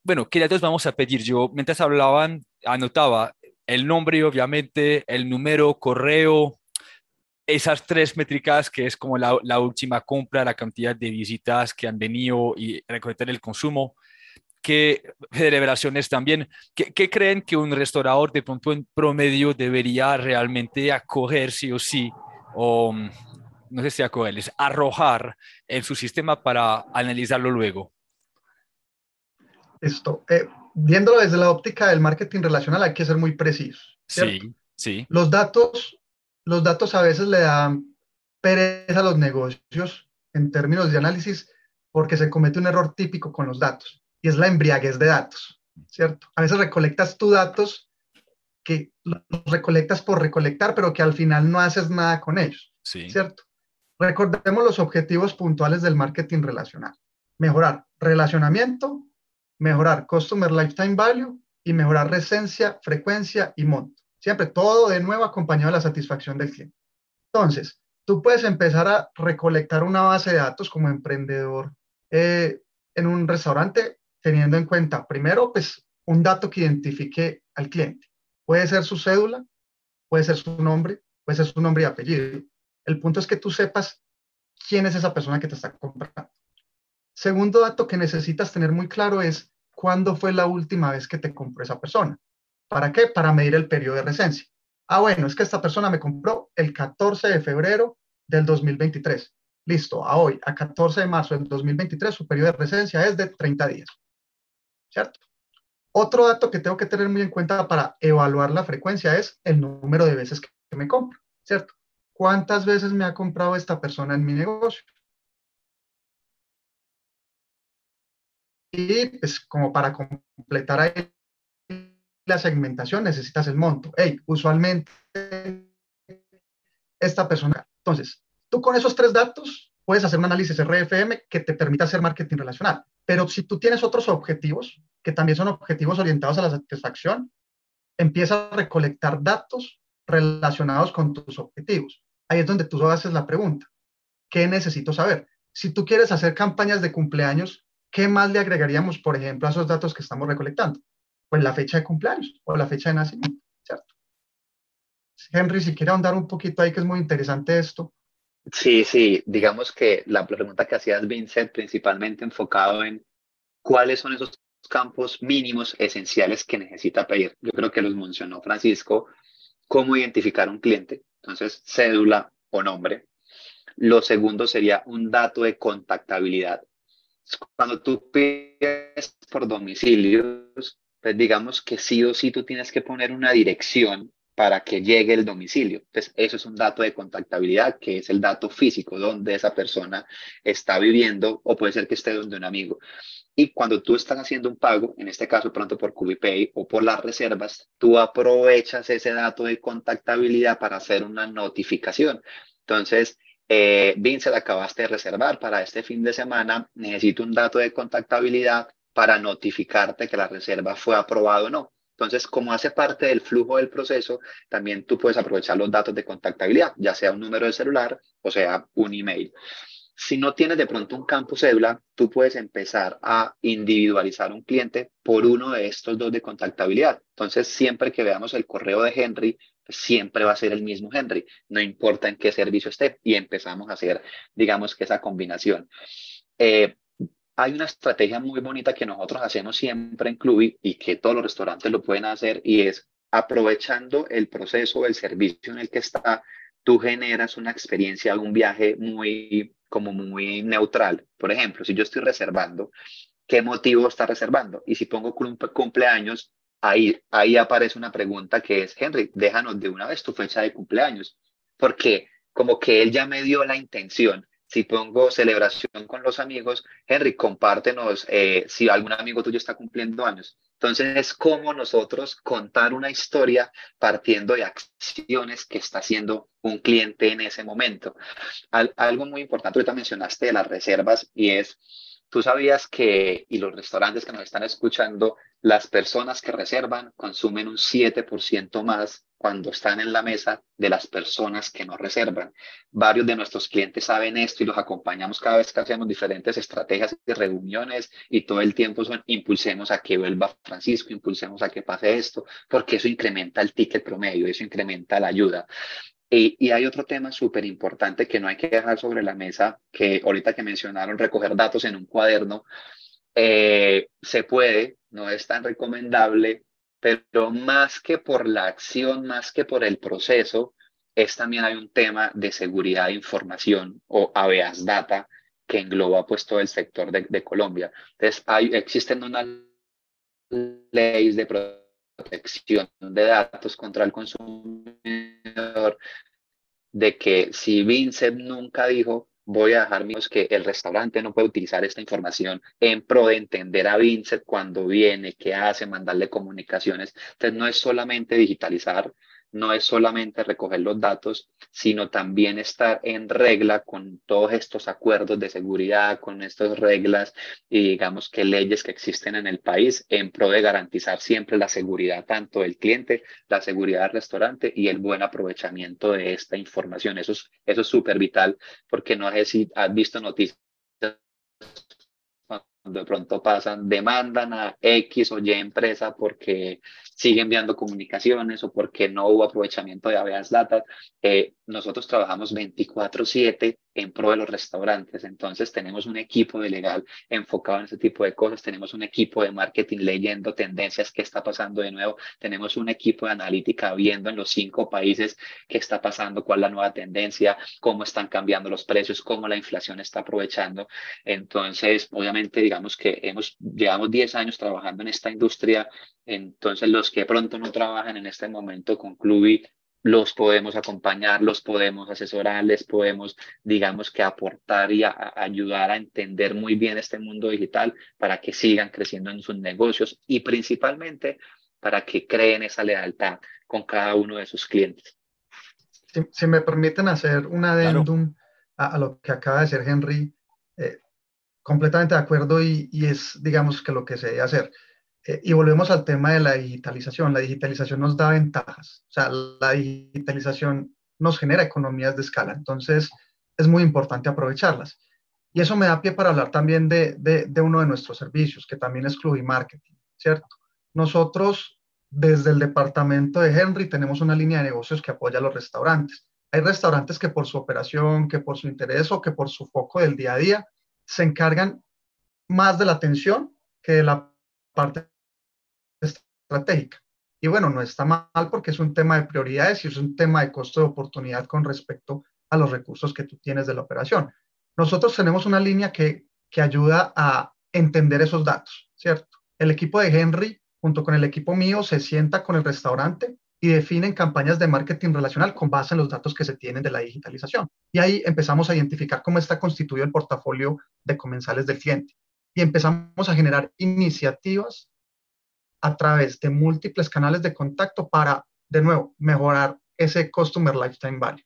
bueno, ¿qué datos vamos a pedir? Yo mientras hablaban anotaba el nombre, obviamente, el número, correo, esas tres métricas que es como la, la, última compra, la cantidad de visitas que han venido y recolectar el consumo qué celebraciones también, ¿qué, creen que un restaurador de pronto en promedio debería realmente acoger sí o sí, o mm, no sé si acoger, es arrojar en su sistema para analizarlo luego? Esto, eh, viéndolo desde la óptica del marketing relacional, hay que ser muy preciso. Sí, sí. Los datos, los datos a veces le dan pereza a los negocios en términos de análisis porque se comete un error típico con los datos y es la embriaguez de datos, ¿cierto? A veces recolectas tus datos que los recolectas por recolectar, pero que al final no haces nada con ellos, ¿cierto? Recordemos los objetivos puntuales del marketing relacional. Mejorar relacionamiento, mejorar Customer Lifetime Value y mejorar recencia, frecuencia y monto. Siempre todo de nuevo acompañado de la satisfacción del cliente. Entonces, tú puedes empezar a recolectar una base de datos como emprendedor eh, en un restaurante teniendo en cuenta, primero, pues un dato que identifique al cliente. Puede ser su cédula, puede ser su nombre, puede ser su nombre y apellido. El punto es que tú sepas quién es esa persona que te está comprando. Segundo dato que necesitas tener muy claro es cuándo fue la última vez que te compró esa persona. ¿Para qué? Para medir el periodo de recencia. Ah, bueno, es que esta persona me compró el 14 de febrero del 2023. Listo, a hoy, a 14 de marzo del 2023, su periodo de recencia es de 30 días. ¿Cierto? Otro dato que tengo que tener muy en cuenta para evaluar la frecuencia es el número de veces que me compro, ¿cierto? ¿Cuántas veces me ha comprado esta persona en mi negocio? Y pues como para completar ahí la segmentación necesitas el monto. Hey, usualmente esta persona. Entonces, tú con esos tres datos puedes hacer un análisis RFM que te permita hacer marketing relacional. Pero si tú tienes otros objetivos, que también son objetivos orientados a la satisfacción, empieza a recolectar datos relacionados con tus objetivos. Ahí es donde tú haces la pregunta, ¿qué necesito saber? Si tú quieres hacer campañas de cumpleaños, ¿qué más le agregaríamos, por ejemplo, a esos datos que estamos recolectando? Pues la fecha de cumpleaños o la fecha de nacimiento, ¿cierto? Henry, si quiere ahondar un poquito ahí, que es muy interesante esto. Sí, sí, digamos que la pregunta que hacías, Vincent, principalmente enfocado en cuáles son esos campos mínimos esenciales que necesita pedir. Yo creo que los mencionó Francisco, cómo identificar un cliente, entonces cédula o nombre. Lo segundo sería un dato de contactabilidad. Cuando tú pides por domicilios, pues digamos que sí o sí tú tienes que poner una dirección para que llegue el domicilio. Entonces, eso es un dato de contactabilidad, que es el dato físico donde esa persona está viviendo o puede ser que esté donde un amigo. Y cuando tú estás haciendo un pago, en este caso pronto por QubiPay o por las reservas, tú aprovechas ese dato de contactabilidad para hacer una notificación. Entonces, eh, Vincent, acabaste de reservar para este fin de semana, necesito un dato de contactabilidad para notificarte que la reserva fue aprobada o no. Entonces, como hace parte del flujo del proceso, también tú puedes aprovechar los datos de contactabilidad, ya sea un número de celular o sea un email. Si no tienes de pronto un campo cédula, tú puedes empezar a individualizar un cliente por uno de estos dos de contactabilidad. Entonces, siempre que veamos el correo de Henry, siempre va a ser el mismo Henry, no importa en qué servicio esté, y empezamos a hacer, digamos que esa combinación. Eh, hay una estrategia muy bonita que nosotros hacemos siempre en Clubi y que todos los restaurantes lo pueden hacer y es aprovechando el proceso, el servicio en el que está, tú generas una experiencia un viaje muy, como muy neutral. Por ejemplo, si yo estoy reservando, ¿qué motivo está reservando? Y si pongo cumpleaños, ahí, ahí aparece una pregunta que es, Henry, déjanos de una vez tu fecha de cumpleaños, porque como que él ya me dio la intención si pongo celebración con los amigos, Henry, compártenos eh, si algún amigo tuyo está cumpliendo años. Entonces es como nosotros contar una historia partiendo de acciones que está haciendo un cliente en ese momento. algo muy importante, ahorita mencionaste de las reservas y es Tú sabías que, y los restaurantes que nos están escuchando, las personas que reservan consumen un 7% más cuando están en la mesa de las personas que no reservan. Varios de nuestros clientes saben esto y los acompañamos cada vez que hacemos diferentes estrategias y reuniones y todo el tiempo son impulsemos a que vuelva Francisco, impulsemos a que pase esto, porque eso incrementa el ticket promedio, eso incrementa la ayuda. Y, hay otro tema súper importante que no hay que dejar sobre la mesa, que ahorita que mencionaron recoger datos en un cuaderno, eh, se puede, no es tan recomendable, pero más que por la acción, más que por el proceso, es también hay un tema de seguridad de información o habeas data que engloba pues todo el sector de, de Colombia. Entonces, hay, existen unas leyes de protección de datos contra el consumidor, de que si Vincent nunca dijo, voy a dejar míos que el restaurante no puede utilizar esta información en pro de entender a Vincent cuando viene, qué hace, mandarle comunicaciones. Entonces no es solamente digitalizar, no es solamente recoger los datos, sino también estar en regla con todos estos acuerdos de seguridad, con estas reglas y digamos que leyes que existen en el país en pro de garantizar siempre la seguridad tanto del cliente, la seguridad del restaurante y el buen aprovechamiento de esta información. Eso es eso es súper vital porque no sé si has visto noticias de pronto pasan, demandan a X o Y empresa porque sigue enviando comunicaciones o porque no hubo aprovechamiento de habeas data. Eh, nosotros trabajamos 24/7 en pro de los restaurantes, entonces tenemos un equipo de legal enfocado en ese tipo de cosas, tenemos un equipo de marketing leyendo tendencias, qué está pasando de nuevo, tenemos un equipo de analítica viendo en los cinco países qué está pasando, cuál es la nueva tendencia, cómo están cambiando los precios, cómo la inflación está aprovechando. Entonces, obviamente, digamos que hemos, llevamos 10 años trabajando en esta industria, entonces los que pronto no trabajan en este momento con Clubi, los podemos acompañar, los podemos asesorar, les podemos, digamos que aportar y ayudar a entender muy bien este mundo digital para que sigan creciendo en sus negocios y principalmente para que creen esa lealtad con cada uno de sus clientes. Si, me permiten hacer un adendum a, lo que acaba de decir Henry, eh, completamente de acuerdo y, es, digamos, que lo que se debe hacer. Eh, y volvemos al tema de la digitalización. La digitalización nos da ventajas. O sea, la digitalización nos genera economías de escala. Entonces, es muy importante aprovecharlas. Y eso me da pie para hablar también de, de, uno de nuestros servicios, que también es Club y Marketing, ¿cierto? Nosotros, desde el departamento de Henry, tenemos una línea de negocios que apoya a los restaurantes. Hay restaurantes que por su operación, que por su interés o que por su foco del día a día, se encargan más de la atención que de la parte estratégica. Y bueno, no está mal porque es un tema de prioridades y es un tema de costo de oportunidad con respecto a los recursos que tú tienes de la operación. Nosotros tenemos una línea que, que ayuda a entender esos datos, ¿cierto? El equipo de Henry, junto con el equipo mío, se sienta con el restaurante y definen campañas de marketing relacional con base en los datos que se tienen de la digitalización. Y ahí empezamos a identificar cómo está constituido el portafolio de comensales del cliente. Y empezamos a generar iniciativas a través de múltiples canales de contacto para, de nuevo, mejorar ese Customer Lifetime Value.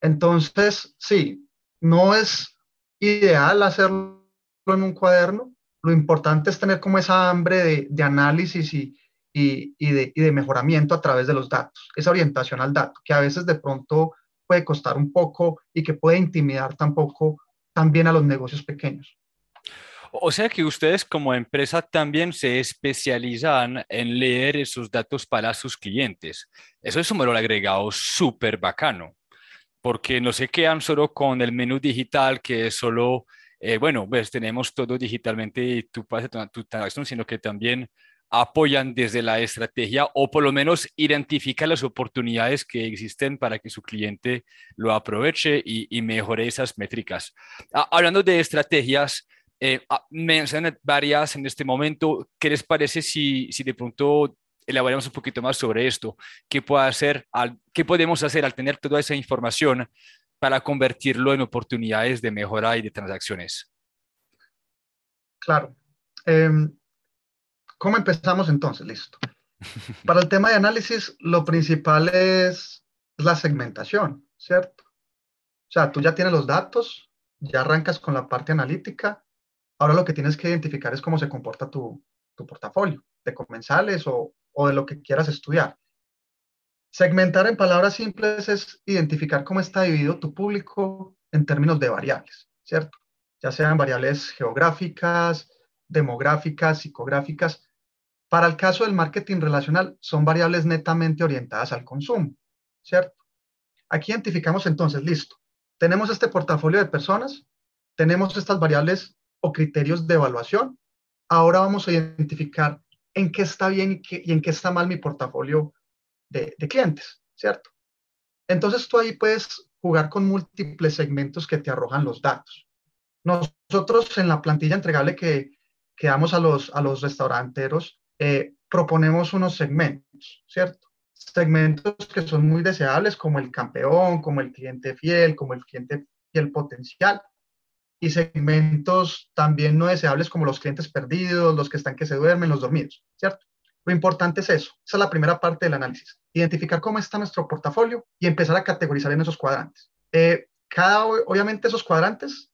Entonces, sí, no es ideal hacerlo en un cuaderno. Lo importante es tener como esa hambre de, análisis y, de, y de mejoramiento a través de los datos, esa orientación al dato, que a veces de pronto puede costar un poco y que puede intimidar tampoco también a los negocios pequeños. O sea que ustedes como empresa también se especializan en leer esos datos para sus clientes. Eso es un valor agregado súper bacano, porque no se quedan solo con el menú digital que es solo, eh, bueno, pues tenemos todo digitalmente y tú pasas tu, tu sino que también apoyan desde la estrategia o por lo menos identifican las oportunidades que existen para que su cliente lo aproveche y, mejore esas métricas. Ah, hablando de estrategias, eh, ah, mencionan varias en este momento. ¿Qué les parece si, si de pronto elaboramos un poquito más sobre esto? ¿Qué, puede hacer al, ¿Qué podemos hacer al tener toda esa información para convertirlo en oportunidades de mejora y de transacciones? Claro. Em, ¿Cómo empezamos entonces? Listo. Para el tema de análisis, lo principal es la segmentación, ¿cierto? O sea, tú ya tienes los datos, ya arrancas con la parte analítica, Ahora lo que tienes que identificar es cómo se comporta tu, portafolio de comensales o, o de lo que quieras estudiar. Segmentar en palabras simples es identificar cómo está dividido tu público en términos de variables, ¿cierto? Ya sean variables geográficas, demográficas, psicográficas. Para el caso del marketing relacional, son variables netamente orientadas al consumo, ¿cierto? Aquí identificamos entonces, listo, tenemos este portafolio de personas, tenemos estas variables o criterios de evaluación. Ahora vamos a identificar en qué está bien y, en qué está mal mi portafolio de, clientes, ¿cierto? Entonces tú ahí puedes jugar con múltiples segmentos que te arrojan los datos. Nosotros en la plantilla entregable que, que damos a los, a los restauranteros, eh, proponemos unos segmentos, ¿cierto? Segmentos que son muy deseables como el campeón, como el cliente fiel, como el cliente fiel potencial, y segmentos también no deseables como los clientes perdidos, los que están que se duermen, los dormidos, ¿cierto? Lo importante es eso. Esa es la primera parte del análisis. Identificar cómo está nuestro portafolio y empezar a categorizar en esos cuadrantes. Eh, cada, obviamente esos cuadrantes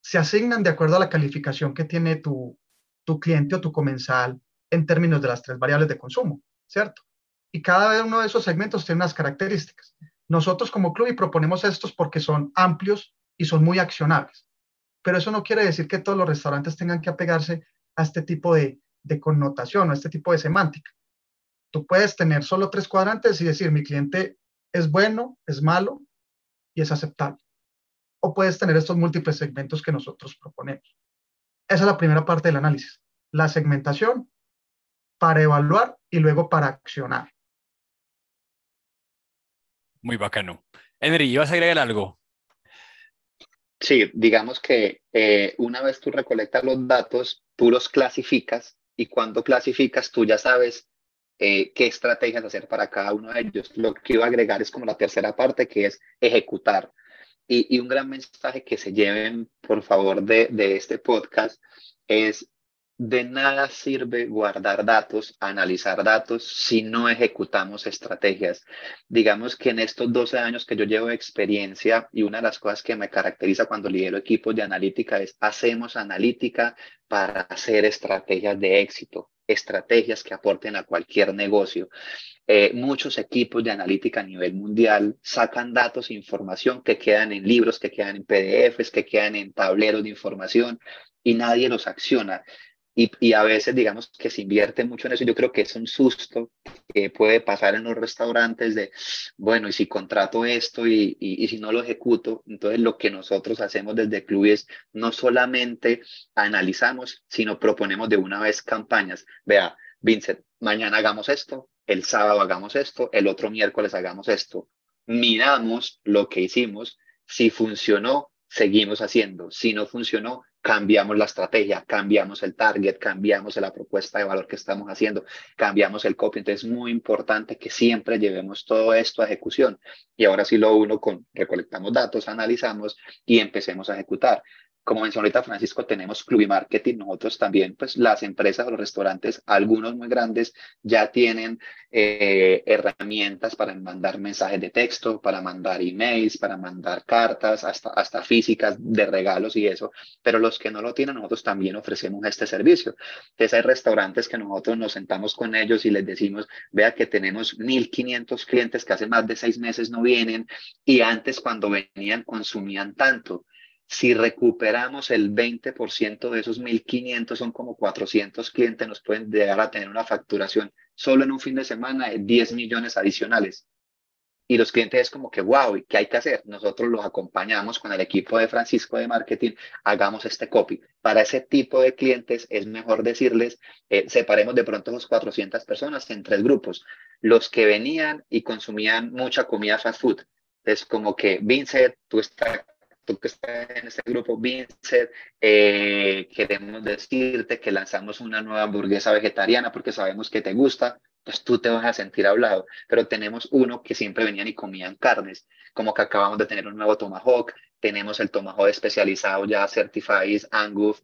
se asignan de acuerdo a la calificación que tiene tu, tu cliente o tu comensal en términos de las tres variables de consumo, ¿cierto? Y cada uno de esos segmentos tiene unas características. Nosotros como club y proponemos estos porque son amplios y son muy accionables. Pero eso no quiere decir que todos los restaurantes tengan que apegarse a este tipo de, de connotación, a este tipo de semántica. Tú puedes tener solo tres cuadrantes y decir, mi cliente es bueno, es malo y es aceptable. O puedes tener estos múltiples segmentos que nosotros proponemos. Esa es la primera parte del análisis, la segmentación para evaluar y luego para accionar. Muy bacano. Henry, ¿ibas a agregar algo? Sí, digamos que eh, una vez tú recolectas los datos, tú los clasificas y cuando clasificas tú ya sabes eh, qué estrategias hacer para cada uno de ellos. Lo que iba a agregar es como la tercera parte, que es ejecutar. Y, y un gran mensaje que se lleven, por favor, de, de este podcast es de nada sirve guardar datos, analizar datos si no ejecutamos estrategias. Digamos que en estos 12 años que yo llevo de experiencia y una de las cosas que me caracteriza cuando lidero equipos de analítica es hacemos analítica para hacer estrategias de éxito, estrategias que aporten a cualquier negocio. Eh, muchos equipos de analítica a nivel mundial sacan datos e información que quedan en libros, que quedan en PDFs, que quedan en tableros de información y nadie los acciona. Y, a veces, digamos, que se invierte mucho en eso. Yo creo que es un susto que puede pasar en los restaurantes de, bueno, y si contrato esto y, y, si no lo ejecuto, entonces lo que nosotros hacemos desde Club es no solamente analizamos, sino proponemos de una vez campañas. Vea, Vincent, mañana hagamos esto, el sábado hagamos esto, el otro miércoles hagamos esto. Miramos lo que hicimos, si funcionó, seguimos haciendo, si no funcionó, cambiamos la estrategia, cambiamos el target, cambiamos la propuesta de valor que estamos haciendo, cambiamos el copy. Entonces es muy importante que siempre llevemos todo esto a ejecución. Y ahora sí lo uno con recolectamos datos, analizamos y empecemos a ejecutar como mencionó ahorita Francisco, tenemos Club y Marketing. Nosotros también, pues las empresas o los restaurantes, algunos muy grandes, ya tienen eh, herramientas para mandar mensajes de texto, para mandar emails, para mandar cartas, hasta, hasta físicas de regalos y eso. Pero los que no lo tienen, nosotros también ofrecemos este servicio. Entonces hay restaurantes que nosotros nos sentamos con ellos y les decimos, vea que tenemos 1.500 clientes que hace más de seis meses no vienen y antes cuando venían consumían tanto si recuperamos el 20% de esos 1.500, son como 400 clientes, nos pueden llegar a tener una facturación solo en un fin de semana de 10 millones adicionales. Y los clientes es como que, wow, ¿qué hay que hacer? Nosotros los acompañamos con el equipo de Francisco de Marketing, hagamos este copy. Para ese tipo de clientes es mejor decirles, eh, separemos de pronto los 400 personas en tres grupos. Los que venían y consumían mucha comida fast food. Es como que, Vincent, tú estás que estás en este grupo Vincent, eh, queremos decirte que lanzamos una nueva hamburguesa vegetariana porque sabemos que te gusta, pues tú te vas a sentir hablado. Pero tenemos uno que siempre venían y comían carnes, como que acabamos de tener un nuevo Tomahawk, tenemos el Tomahawk especializado ya Certified Angus,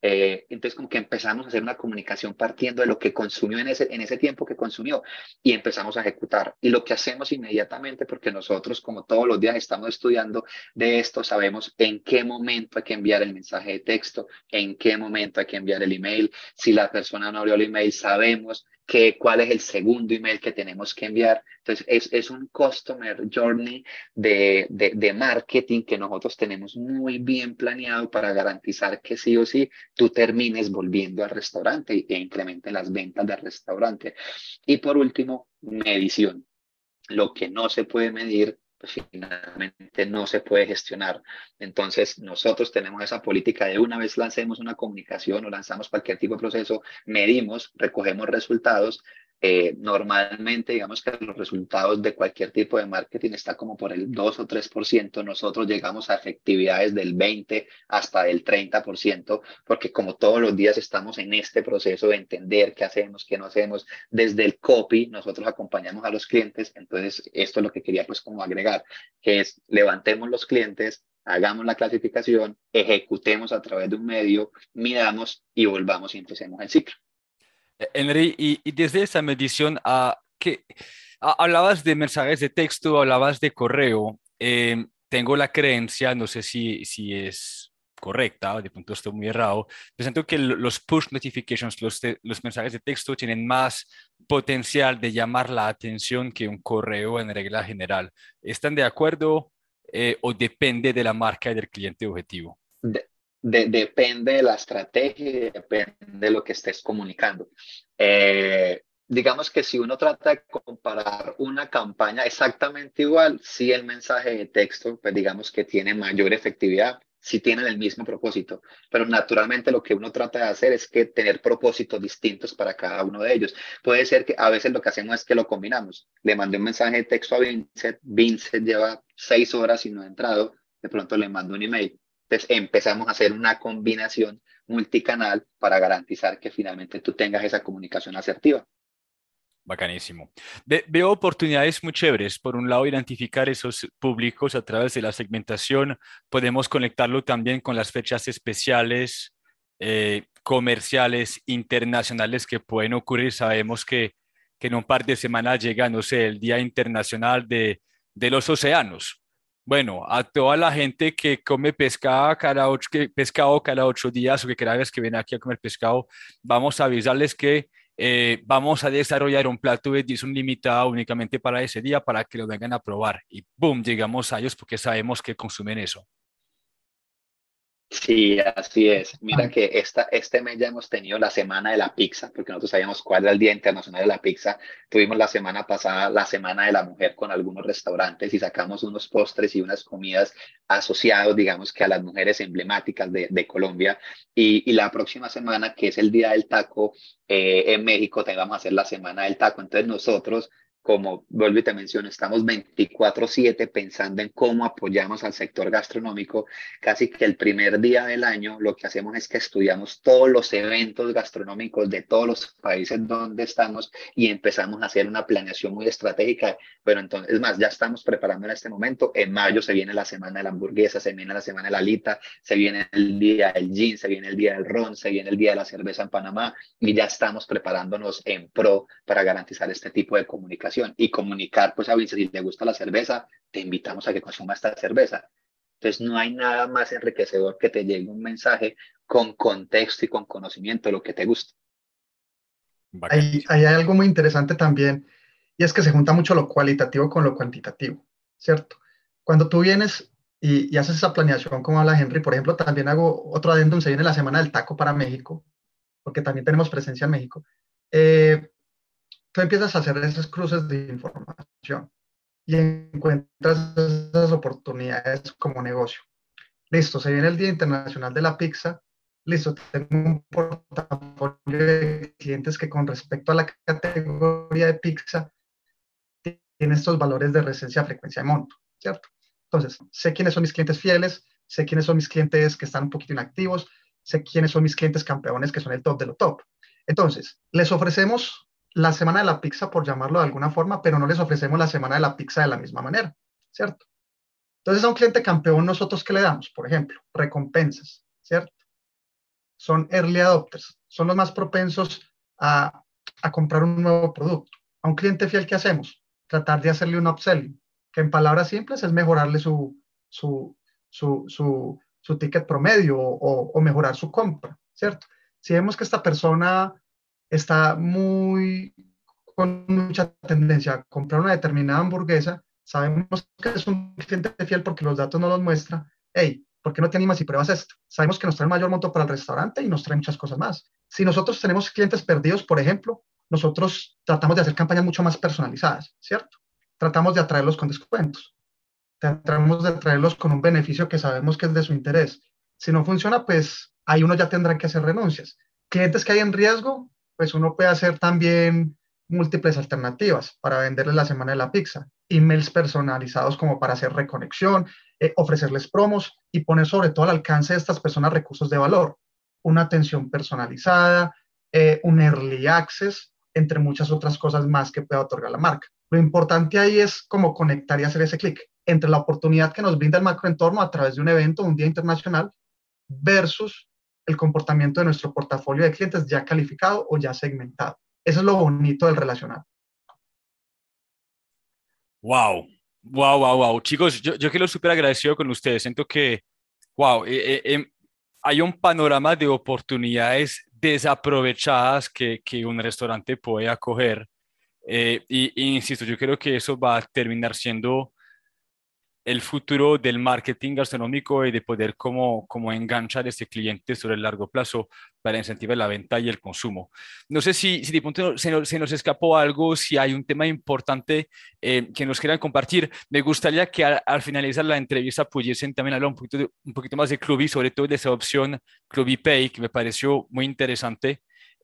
eh, entonces, como que empezamos a hacer una comunicación partiendo de lo que consumió en ese, en ese tiempo que consumió y empezamos a ejecutar. Y lo que hacemos inmediatamente, porque nosotros, como todos los días estamos estudiando de esto, sabemos en qué momento hay que enviar el mensaje de texto, en qué momento hay que enviar el email. Si la persona no abrió el email, sabemos que, cuál es el segundo email que tenemos que enviar. Entonces, es, es un customer journey de, de, marketing que nosotros tenemos muy bien planeado para garantizar que sí o sí tú termines volviendo al restaurante e incrementen las ventas del restaurante. Y por último, medición. Lo que no se puede medir pues finalmente no se puede gestionar. Entonces, nosotros tenemos esa política de una vez lancemos una comunicación o lanzamos cualquier tipo de proceso, medimos, recogemos resultados, eh, normalmente, digamos que los resultados de cualquier tipo de marketing está como por el 2 o 3%. Nosotros llegamos a efectividades del 20 hasta del 30%, porque como todos los días estamos en este proceso de entender qué hacemos, qué no hacemos, desde el copy, nosotros acompañamos a los clientes. Entonces, esto es lo que quería pues como agregar, que es levantemos los clientes, hagamos la clasificación, ejecutemos a través de un medio, miramos y volvamos y empecemos el ciclo. Henry, y, desde esa medición, a que hablabas de mensajes de texto, hablabas de correo. Em, tengo la creencia, no sé si, si es correcta, de pronto estoy muy errado, siento que los push notifications, los, los mensajes de texto tienen más potencial de llamar la atención que un correo en regla general. ¿Están de acuerdo eh, o depende de la marca y del cliente objetivo? Depende de la estrategia depende de lo que estés comunicando. Eh, digamos que si uno trata de comparar una campaña exactamente igual, si el mensaje de texto, pues digamos que tiene mayor efectividad, si tienen el mismo propósito, pero naturalmente lo que uno trata de hacer es que tener propósitos distintos para cada uno de ellos. Puede ser que a veces lo que hacemos es que lo combinamos. Le mandé un mensaje de texto a Vincent, Vincent lleva seis horas y no ha entrado, de pronto le mando un email. Entonces empezamos a hacer una combinación multicanal para garantizar que finalmente tú tengas esa comunicación asertiva. Bacanísimo. veo oportunidades muy chéveres. Por un lado, identificar esos públicos a través de la segmentación. Podemos conectarlo también con las fechas especiales, eh, comerciales, internacionales que pueden ocurrir. Sabemos que, que, en un par de semanas llega, no sé, el Día Internacional de, de los Océanos. Bueno, a toda la gente que come pescado cada, ocho, pescado cada ocho días o que cada vez que viene aquí a comer pescado, vamos a avisarles que eh, vamos a desarrollar un plato de edición limitada únicamente para ese día para que lo vengan a probar. Y boom, llegamos a ellos porque sabemos que consumen eso. Sí, así es. Mira que esta, este mes ya hemos tenido la semana de la pizza, porque nosotros sabíamos cuál era el Día Internacional de la Pizza. Tuvimos la semana pasada la Semana de la Mujer con algunos restaurantes y sacamos unos postres y unas comidas asociados, digamos que a las mujeres emblemáticas de, de Colombia. Y, y, la próxima semana, que es el Día del Taco eh, en México, tengamos a hacer la Semana del Taco. Entonces nosotros como vuelvo y te menciono, estamos 24/7 pensando en cómo apoyamos al sector gastronómico. Casi que el primer día del año lo que hacemos es que estudiamos todos los eventos gastronómicos de todos los países donde estamos y empezamos a hacer una planeación muy estratégica. Pero entonces, es más, ya estamos preparando en este momento. En mayo se viene la semana de la hamburguesa, se viene la semana de la alita, se viene el día del gin, se viene el día del ron, se viene el día de la cerveza en Panamá y ya estamos preparándonos en pro para garantizar este tipo de comunicación y comunicar, pues a Vince, si te gusta la cerveza, te invitamos a que consuma esta cerveza. Entonces, no hay nada más enriquecedor que te llegue un mensaje con contexto y con conocimiento de lo que te gusta. Hay, hay algo muy interesante también, y es que se junta mucho lo cualitativo con lo cuantitativo, ¿cierto? Cuando tú vienes y, y, haces esa planeación, como habla Henry, por ejemplo, también hago otro adendum, se viene la semana del taco para México, porque también tenemos presencia en México. Eh, tú empiezas a hacer esos cruces de información y encuentras esas oportunidades como negocio. Listo, se viene el Día Internacional de la Pizza. Listo, tengo un portafolio de clientes que con respecto a la categoría de pizza tiene estos valores de resistencia, frecuencia y monto, ¿cierto? Entonces, sé quiénes son mis clientes fieles, sé quiénes son mis clientes que están un poquito inactivos, sé quiénes son mis clientes campeones que son el top de lo top. Entonces, les ofrecemos la semana de la pizza, por llamarlo de alguna forma, pero no les ofrecemos la semana de la pizza de la misma manera, ¿cierto? Entonces a un cliente campeón, nosotros qué le damos? Por ejemplo, recompensas, ¿cierto? Son early adopters, son los más propensos a, a comprar un nuevo producto. A un cliente fiel, ¿qué hacemos? Tratar de hacerle un upselling, que en palabras simples es mejorarle su, su, su, su, su ticket promedio o, o mejorar su compra, ¿cierto? Si vemos que esta persona está muy con mucha tendencia a comprar una determinada hamburguesa, sabemos que es un cliente fiel porque los datos no los muestra. Hey, ¿por qué no te animas y pruebas esto? Sabemos que nos trae el mayor monto para el restaurante y nos trae muchas cosas más. Si nosotros tenemos clientes perdidos, por ejemplo, nosotros tratamos de hacer campañas mucho más personalizadas, ¿cierto? Tratamos de atraerlos con descuentos. Tratamos de atraerlos con un beneficio que sabemos que es de su interés. Si no funciona, pues ahí uno ya tendrá que hacer renuncias. Clientes que hay en riesgo, pues uno puede hacer también múltiples alternativas para venderles la semana de la pizza, emails personalizados como para hacer reconexión, eh, ofrecerles promos y poner sobre todo al alcance de estas personas recursos de valor, una atención personalizada, eh, un early access, entre muchas otras cosas más que pueda otorgar la marca. Lo importante ahí es cómo conectar y hacer ese clic entre la oportunidad que nos brinda el macroentorno a través de un evento, un día internacional, versus el comportamiento de nuestro portafolio de clientes ya calificado o ya segmentado. Eso es lo bonito del relacional. Wow, wow, wow, wow. Chicos, yo, yo quiero súper agradecido con ustedes. Siento que, wow, eh, eh, em, hay un panorama de oportunidades desaprovechadas que, que un restaurante puede acoger. Eh, y, y, insisto, yo creo que eso va a terminar siendo el futuro del marketing gastronómico y de poder cómo, cómo enganchar a este cliente sobre el largo plazo para incentivar la venta y el consumo. No sé si, si de punto se nos, se nos, escapó algo, si hay un tema importante eh, que nos quieran compartir. Me gustaría que al, finalizar la entrevista pudiesen también hablar un poquito, un poquito más de Clubby, sobre todo de esa opción Clubby Pay, que me pareció muy interesante.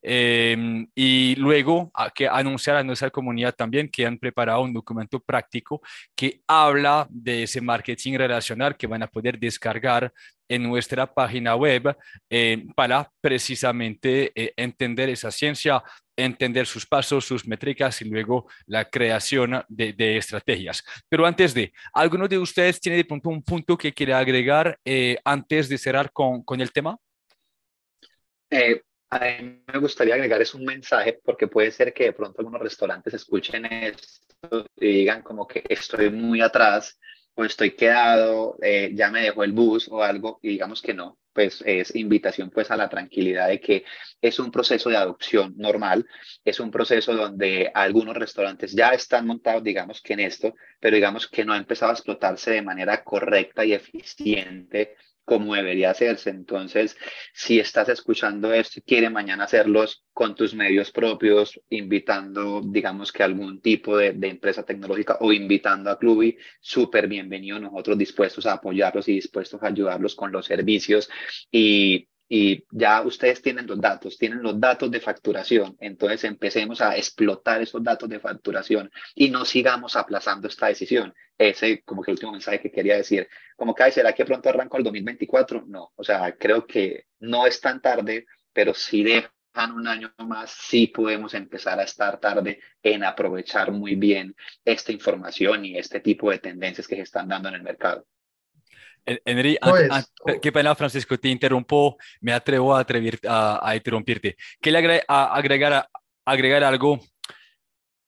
Em, y luego a, que anunciar a nuestra comunidad también que han preparado un documento práctico que habla de ese marketing relacional que van a poder descargar en nuestra página web eh, para precisamente eh, entender esa ciencia, entender sus pasos, sus métricas y luego la creación de, de estrategias. Pero antes de, ¿alguno de ustedes tiene de pronto un punto que quiere agregar eh, antes de cerrar con, con el tema? A mí me gustaría agregar es un mensaje porque puede ser que de pronto algunos restaurantes escuchen esto y digan como que estoy muy atrás o estoy quedado, eh, ya me dejó el bus o algo y digamos que no, pues es invitación pues a la tranquilidad de que es un proceso de adopción normal, es un proceso donde algunos restaurantes ya están montados digamos que en esto, pero digamos que no ha empezado a explotarse de manera correcta y eficiente como debería hacerse. Entonces, si estás escuchando esto y quieres mañana hacerlos con tus medios propios, invitando, digamos que algún tipo de, de empresa tecnológica o invitando a Clubi, súper bienvenido, nosotros dispuestos a apoyarlos y dispuestos a ayudarlos con los servicios y y ya ustedes tienen los datos, tienen los datos de facturación, entonces empecemos a explotar esos datos de facturación y no sigamos aplazando esta decisión. Ese como que el último mensaje que quería decir, como que, ¿será que pronto arranco el 2024? No, o sea, creo que no es tan tarde, pero si dejan un año más, sí podemos empezar a estar tarde en aprovechar muy bien esta información y este tipo de tendencias que se están dando en el mercado. Henry, qué pena, Francisco, te interrumpo, me atrevo a, atrevir, a, a interrumpirte. Quería agregar, agregar algo.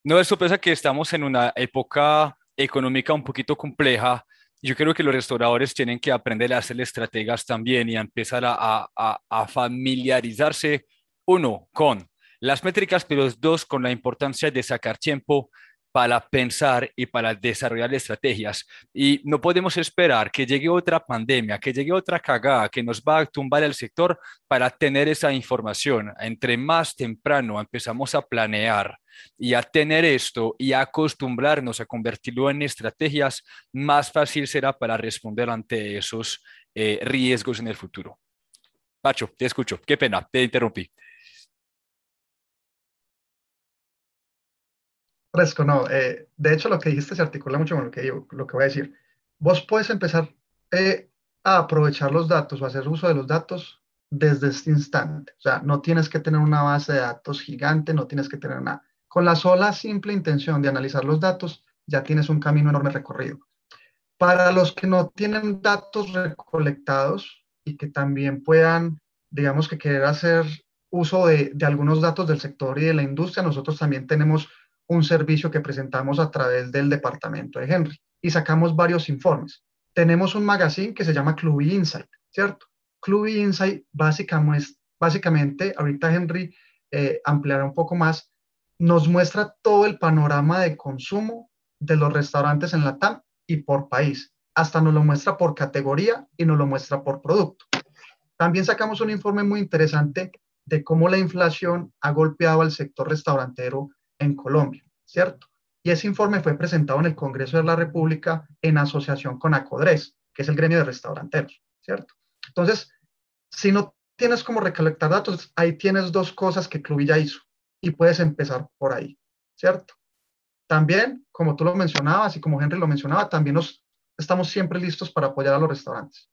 No es sorpresa que estamos en una época económica un poquito compleja. Yo creo que los restauradores tienen que aprender a hacer estrategas también y a empezar a, a, a familiarizarse, uno, con las métricas, pero dos, con la importancia de sacar tiempo para pensar y para desarrollar estrategias. Y no podemos esperar que llegue otra pandemia, que llegue otra cagada que nos va a tumbar el sector para tener esa información. Entre más temprano empezamos a planear y a tener esto y a acostumbrarnos a convertirlo en estrategias, más fácil será para responder ante esos eh, riesgos en el futuro. Pacho, te escucho. Qué pena, te interrumpí. Fresco, no. Eh, de hecho, lo que dijiste se articula mucho con lo que, lo que voy a decir. Vos puedes empezar eh, a aprovechar los datos o hacer uso de los datos desde este instante. O sea, no tienes que tener una base de datos gigante, no tienes que tener nada. Con la sola simple intención de analizar los datos, ya tienes un camino enorme recorrido. Para los que no tienen datos recolectados y que también puedan, digamos que querer hacer uso de, de algunos datos del sector y de la industria, nosotros también tenemos un servicio que presentamos a través del departamento de Henry y sacamos varios informes. Tenemos un magazine que se llama Cluby Insight, ¿cierto? Cluby Insight básicamente, básicamente ahorita Henry eh, ampliará un poco más, nos muestra todo el panorama de consumo de los restaurantes en la TAM y por país. Hasta nos lo muestra por categoría y nos lo muestra por producto. También sacamos un informe muy interesante de cómo la inflación ha golpeado al sector restaurantero en Colombia, ¿cierto? Y ese informe fue presentado en el Congreso de la República en asociación con ACODRES, que es el gremio de restauranteros, ¿cierto? Entonces, si no tienes como recolectar datos, ahí tienes dos cosas que Club ya hizo y puedes empezar por ahí, ¿cierto? También, como tú lo mencionabas y como Henry lo mencionaba, también nos, estamos siempre listos para apoyar a los restaurantes.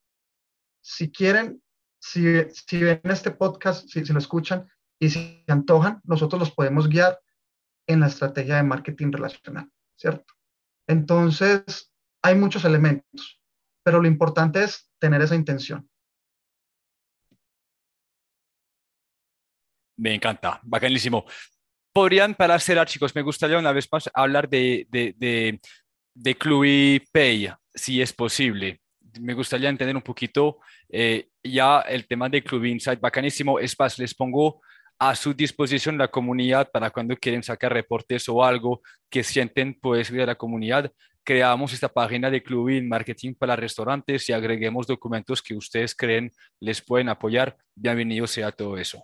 Si quieren, si, si ven este podcast, si, si lo escuchan y si se antojan, nosotros los podemos guiar en la estrategia de marketing relacional, ¿cierto? Entonces, hay muchos elementos, pero lo importante es tener esa intención. Me encanta, bacanísimo. Podrían, para cerrar, chicos, me gustaría una vez más hablar de, de, de, de Pay, si es posible. Me gustaría entender un poquito eh, ya el tema de Club Insight, bacanísimo. Es más, les pongo a su disposición la comunidad para cuando quieren sacar reportes o algo que sienten pues de la comunidad. Creamos esta página de Club In Marketing para restaurantes y agreguemos documentos que ustedes creen les pueden apoyar. Bienvenido sea todo eso.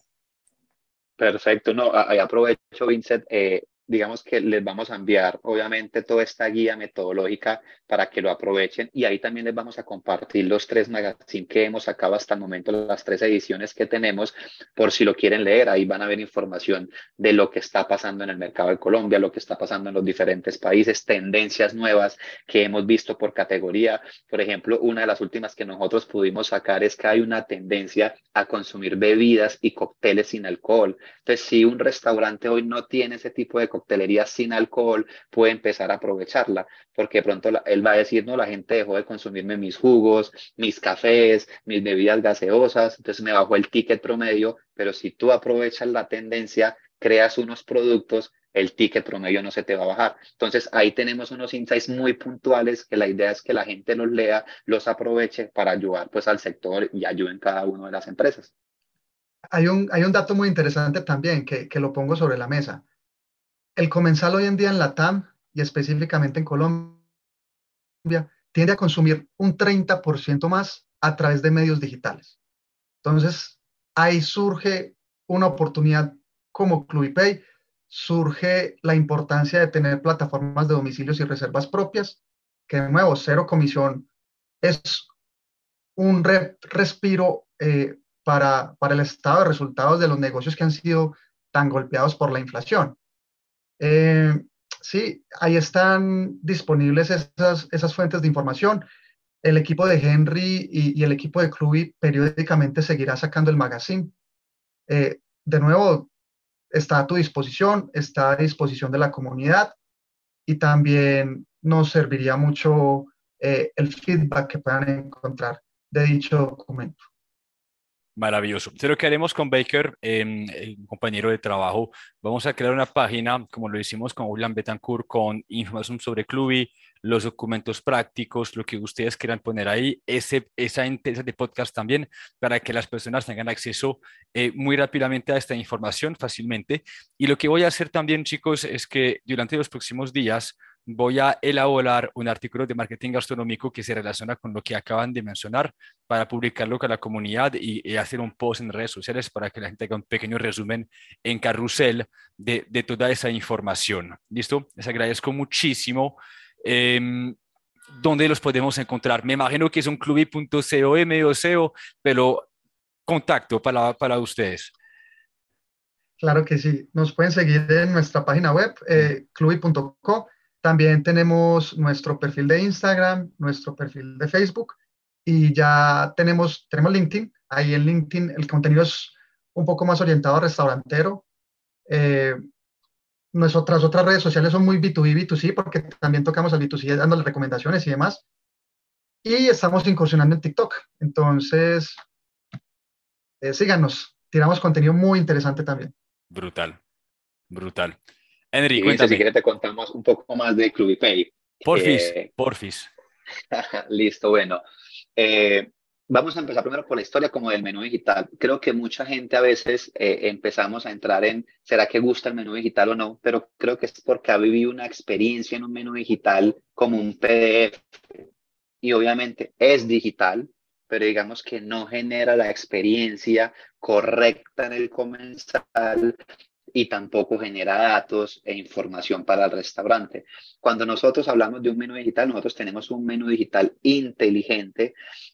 Perfecto, no, aprovecho, Vincent, eh, digamos que les vamos a enviar obviamente toda esta guía metodológica para que lo aprovechen y ahí también les vamos a compartir los tres magazines que hemos sacado hasta el momento, las tres ediciones que tenemos, por si lo quieren leer, ahí van a ver información de lo que está pasando en el mercado de Colombia, lo que está pasando en los diferentes países, tendencias nuevas que hemos visto por categoría. Por ejemplo, una de las últimas que nosotros pudimos sacar es que hay una tendencia a consumir bebidas y cócteles sin alcohol. Entonces, si un restaurante hoy no tiene ese tipo de coctelería sin alcohol puede empezar a aprovecharla, porque pronto él va a decir, no, la gente dejó de consumirme mis jugos, mis cafés, mis bebidas gaseosas, entonces me bajó el ticket promedio, pero si tú aprovechas la tendencia, creas unos productos, el ticket promedio no se te va a bajar. Entonces ahí tenemos unos insights muy puntuales que la idea es que la gente los lea, los aproveche para ayudar pues al sector y ayuden cada una de las empresas. Hay un, hay un dato muy interesante también que, que lo pongo sobre la mesa el comensal hoy en día en la TAM y específicamente en Colombia tiende a consumir un 30% más a través de medios digitales. Entonces, ahí surge una oportunidad como Clubipay, surge la importancia de tener plataformas de domicilios y reservas propias, que de nuevo, cero comisión es un respiro eh, para, para el estado de resultados de los negocios que han sido tan golpeados por la inflación. Eh, sí, ahí están disponibles esas, esas fuentes de información. El equipo de Henry y, el equipo de Cluby periódicamente seguirá sacando el magazine. Eh, de nuevo, está a tu disposición, está a disposición de la comunidad y también nos serviría mucho eh, el feedback que puedan encontrar de dicho documento. Maravilloso. Entonces, lo que haremos con Baker, eh, el compañero de trabajo, vamos a crear una página, como lo hicimos con William Betancourt, con información sobre Cluby, los documentos prácticos, lo que ustedes quieran poner ahí, ese, esa intensa de podcast también, para que las personas tengan acceso eh, muy rápidamente a esta información fácilmente. Y lo que voy a hacer también, chicos, es que durante los próximos días voy a elaborar un artículo de marketing gastronómico que se relaciona con lo que acaban de mencionar para publicarlo con la comunidad y, hacer un post en redes sociales para que la gente haga un pequeño resumen en carrusel de, de toda esa información. ¿Listo? Les agradezco muchísimo. Eh, ¿Dónde los podemos encontrar? Me imagino que es un clubi.com o SEO, pero contacto para, para ustedes. Claro que sí. Nos pueden seguir en nuestra página web, eh, clubi.co también tenemos nuestro perfil de Instagram, nuestro perfil de Facebook y ya tenemos, tenemos LinkedIn. Ahí en LinkedIn el contenido es un poco más orientado a restaurantero. Eh, nuestras otras redes sociales son muy B2B, B2C, porque también tocamos al B2C dándole recomendaciones y demás. Y estamos incursionando en TikTok. Entonces, eh, síganos. Tiramos contenido muy interesante también. Brutal, brutal. Henry, cuéntame. Si quieres te contamos un poco más de Clubipay. Porfis, eh, porfis. Listo, bueno. Eh, vamos a empezar primero por la historia como del menú digital. Creo que mucha gente a veces eh, empezamos a entrar en, ¿será que gusta el menú digital o no? Pero creo que es porque ha vivido una experiencia en un menú digital como un PDF. Y obviamente es digital, pero digamos que no genera la experiencia correcta en el comensal y tampoco genera datos e información para el restaurante. Cuando nosotros hablamos de un menú digital, nosotros tenemos un menú digital inteligente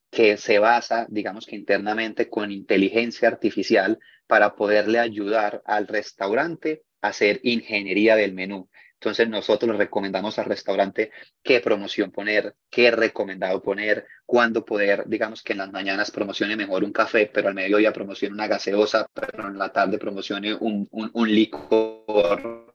que se basa, digamos que internamente, con inteligencia artificial para poderle ayudar al restaurante a hacer ingeniería del menú. Entonces nosotros le recomendamos al restaurante qué promoción poner, qué recomendado poner, cuándo poder, digamos que en las mañanas promocione mejor un café, pero al mediodía promocione una gaseosa, pero en la tarde promocione un, un licor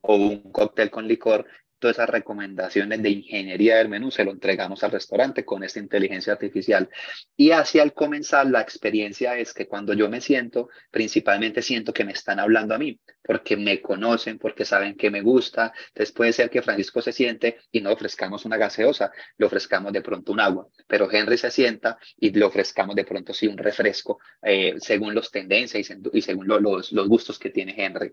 o un cóctel con licor todas esas recomendaciones de ingeniería del menú se lo entregamos al restaurante con esta inteligencia artificial. Y hacia el comenzar, la experiencia es que cuando yo me siento, principalmente siento que me están hablando a mí, porque me conocen, porque saben que me gusta. Entonces puede ser que Francisco se siente y no ofrezcamos una gaseosa, le ofrezcamos de pronto un agua, pero Henry se sienta y le ofrezcamos de pronto sí un refresco, eh, según los tendencias y, según los, los gustos que tiene Henry.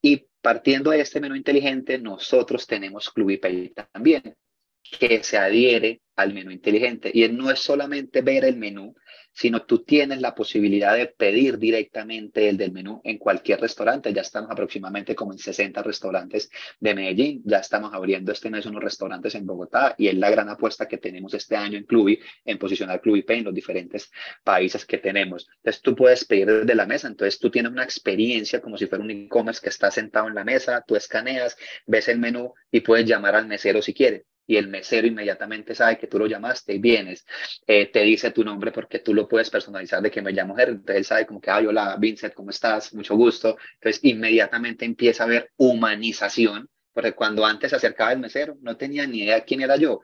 Y partiendo de este menú inteligente, nosotros tenemos Club Pay también, que se adhiere al menú inteligente. Y no es solamente ver el menú, sino tú tienes la posibilidad de pedir directamente el del menú en cualquier restaurante. Ya estamos aproximadamente como en 60 restaurantes de Medellín. Ya estamos abriendo este mes unos restaurantes en Bogotá y es la gran apuesta que tenemos este año en Clubi, en posicionar Club Pay en los diferentes países que tenemos. Entonces tú puedes pedir desde la mesa. Entonces tú tienes una experiencia como si fuera un e-commerce que está sentado en la mesa, tú escaneas, ves el menú y puedes llamar al mesero si quieres y el mesero inmediatamente sabe que tú lo llamaste y vienes, eh, te dice tu nombre porque tú lo puedes personalizar de que me llamo Henry, entonces sabe como que, hola, Vincent, ¿cómo estás? Mucho gusto. Entonces inmediatamente empieza a haber humanización, porque cuando antes se acercaba el mesero no tenía ni idea quién era yo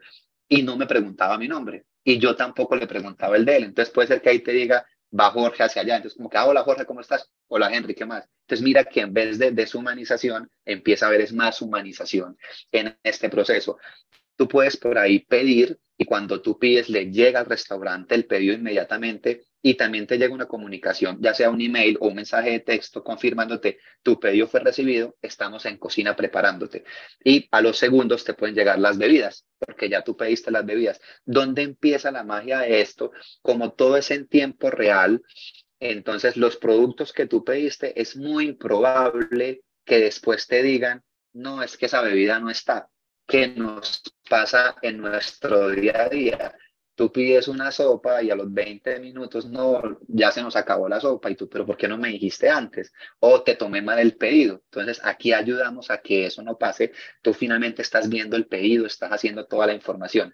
y no me preguntaba mi nombre y yo tampoco le preguntaba el de él. Entonces puede ser que ahí te diga, va Jorge hacia allá. Entonces, como que, ah, hola Jorge, ¿cómo estás? Hola Henry, ¿qué más? Entonces, mira que en vez de deshumanización, empieza a haber es más humanización en este proceso tú puedes por ahí pedir y cuando tú pides le llega al restaurante el pedido inmediatamente y también te llega una comunicación, ya sea un email o un mensaje de texto confirmándote tu pedido fue recibido, estamos en cocina preparándote. Y a los segundos te pueden llegar las bebidas, porque ya tú pediste las bebidas. ¿Dónde empieza la magia de esto? Como todo es en tiempo real, entonces los productos que tú pediste es muy probable que después te digan, no, es que esa bebida no está que nos pasa en nuestro día a día. Tú pides una sopa y a los 20 minutos no, ya se nos acabó la sopa y tú, pero ¿por qué no me dijiste antes? O te tomé mal el pedido. Entonces aquí ayudamos a que eso no pase. Tú finalmente estás viendo el pedido, estás haciendo toda la información.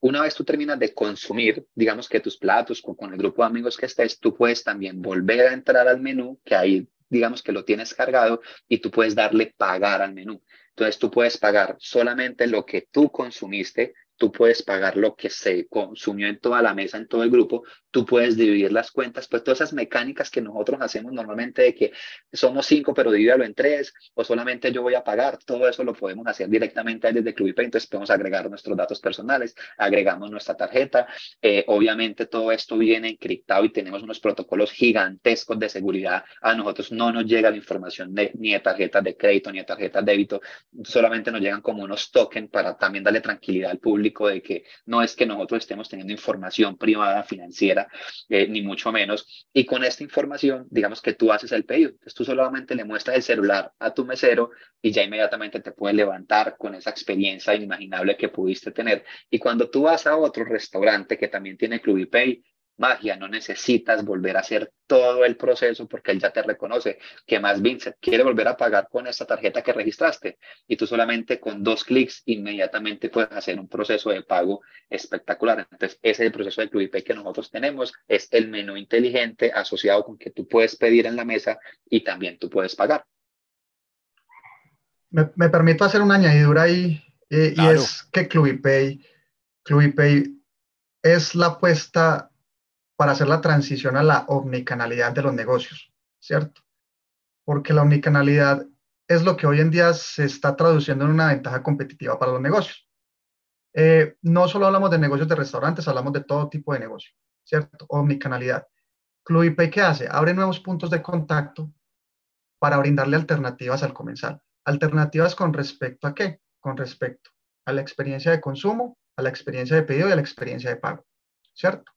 Una vez tú terminas de consumir, digamos que tus platos con, el grupo de amigos que estés, tú puedes también volver a entrar al menú, que ahí digamos que lo tienes cargado y tú puedes darle pagar al menú. Entonces tú puedes pagar solamente lo que tú consumiste, tú puedes pagar lo que se consumió en toda la mesa, en todo el grupo, tú puedes dividir las cuentas, pues todas esas mecánicas que nosotros hacemos normalmente de que somos cinco, pero divídalo en tres, o solamente yo voy a pagar, todo eso lo podemos hacer directamente desde ClubIP, entonces podemos agregar nuestros datos personales, agregamos nuestra tarjeta, eh, obviamente todo esto viene encriptado y tenemos unos protocolos gigantescos de seguridad, a nosotros no nos llega la información ni de tarjetas de crédito ni de tarjetas de débito, solamente nos llegan como unos tokens para también darle tranquilidad al público de que no es que nosotros estemos teniendo información privada financiera, eh, ni mucho menos. Y con esta información, digamos que tú haces el pedido. Entonces tú solamente le muestras el celular a tu mesero y ya inmediatamente te puede levantar con esa experiencia inimaginable que pudiste tener. Y cuando tú vas a otro restaurante que también tiene Club Pay, magia, no necesitas volver a hacer todo el proceso porque él ya te reconoce que más Vincent quiere volver a pagar con esta tarjeta que registraste y tú solamente con dos clics inmediatamente puedes hacer un proceso de pago espectacular. Entonces, ese es el proceso de Club que nosotros tenemos, es el menú inteligente asociado con que tú puedes pedir en la mesa y también tú puedes pagar. Me, permito hacer una añadidura ahí eh, y es que Clubipay, Clubipay es la apuesta para hacer la transición a la omnicanalidad de los negocios, ¿cierto? Porque la omnicanalidad es lo que hoy en día se está traduciendo en una ventaja competitiva para los negocios. Eh, no solo hablamos de negocios de restaurantes, hablamos de todo tipo de negocio, ¿cierto? Omnicanalidad. Club ¿qué hace? Abre nuevos puntos de contacto para brindarle alternativas al comensal. Alternativas con respecto a qué? Con respecto a la experiencia de consumo, a la experiencia de pedido y a la experiencia de pago, ¿cierto?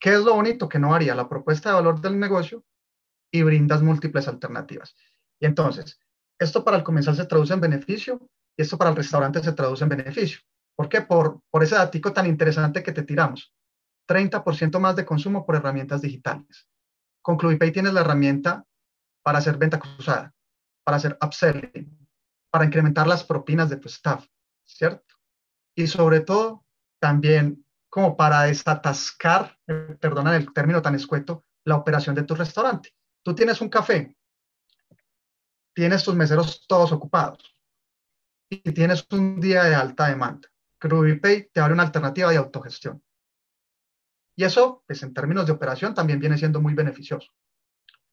¿Qué es lo bonito? Que no varía la propuesta de valor del negocio y brindas múltiples alternativas. Y entonces, esto para el comensal se traduce en beneficio y esto para el restaurante se traduce en beneficio. ¿Por qué? Por, por ese datico tan interesante que te tiramos. 30% más de consumo por herramientas digitales. Con Clubipay tienes la herramienta para hacer venta cruzada, para hacer upselling, para incrementar las propinas de tu staff, ¿cierto? Y sobre todo, también como para desatascar, eh, perdona el término tan escueto, la operación de tu restaurante. Tú tienes un café, tienes tus meseros todos ocupados. y tienes un día de alta demanda. Pay te abre una alternativa de autogestión. Y eso, pues en términos de operación, también viene siendo muy beneficioso.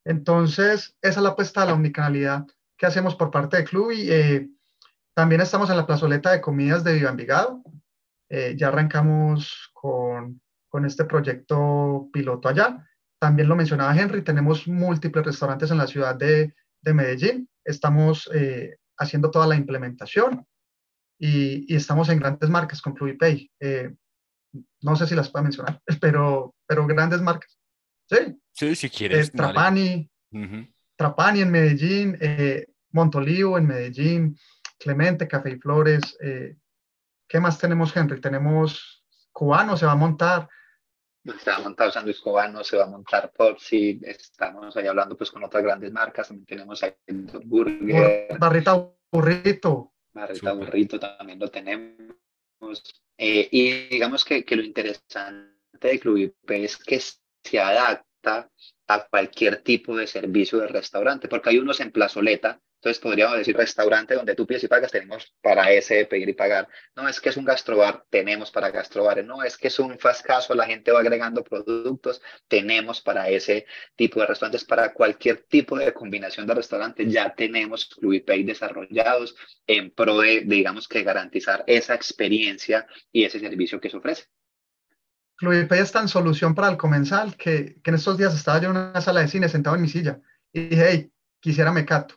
Entonces, esa es la apuesta a la omnicanalidad que hacemos por parte del club y eh, también estamos en la plazoleta de comidas de Viva Envigado. Eh, ya arrancamos con, con este proyecto piloto allá. También lo mencionaba Henry, tenemos múltiples restaurantes en la ciudad de, de Medellín. Estamos eh, haciendo toda la implementación y, y, estamos en grandes marcas con Pluvipay. Eh, no sé si las puedo mencionar, pero, pero grandes marcas. Sí, sí si quieres. Eh, Trapani, Trapani en Medellín, eh, Montolivo en Medellín, Clemente, Café y Flores. ¿Qué más tenemos, Henry? Tenemos Cubano, se va a montar se va a montar Sándwich Cubano, se va a montar Popsi, estamos ahí hablando pues con otras grandes marcas, también tenemos ahí Burger. Barrita Burrito. Barrita Burrito también lo tenemos. Eh, y digamos que, que, lo interesante de Club IP es que se adapta a cualquier tipo de servicio de restaurante, porque hay unos en plazoleta entonces podríamos decir restaurante donde tú pides y pagas, tenemos para ese pedir y pagar. No es que es un gastrobar, tenemos para gastrobar. No es que es un fast casual, la gente va agregando productos, tenemos para ese tipo de restaurantes. Para cualquier tipo de combinación de restaurante ya tenemos Clubipay desarrollados en pro de, digamos que garantizar esa experiencia y ese servicio que se ofrece. Clubipay es tan solución para el comensal que, que en estos días estaba yo en una sala de cine sentado en mi silla y dije, hey, quisiera mecato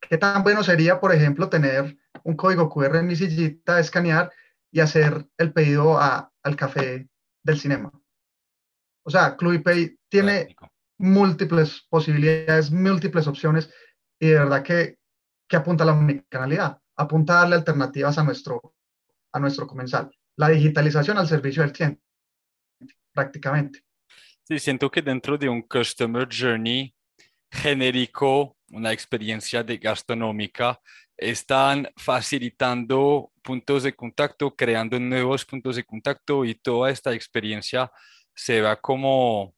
¿Qué tan bueno sería, por ejemplo, tener un código QR en mi sillita, escanear y hacer el pedido al café del cinema? O sea, Clubipay tiene múltiples posibilidades, múltiples opciones y de verdad que, que apunta a la omnicanalidad, apunta a darle alternativas a nuestro, a nuestro comensal. La digitalización al servicio del cliente, prácticamente. Sí, siento que dentro de un Customer Journey genérico una experiencia de gastronómica, están facilitando puntos de contacto, creando nuevos puntos de contacto y toda esta experiencia se va como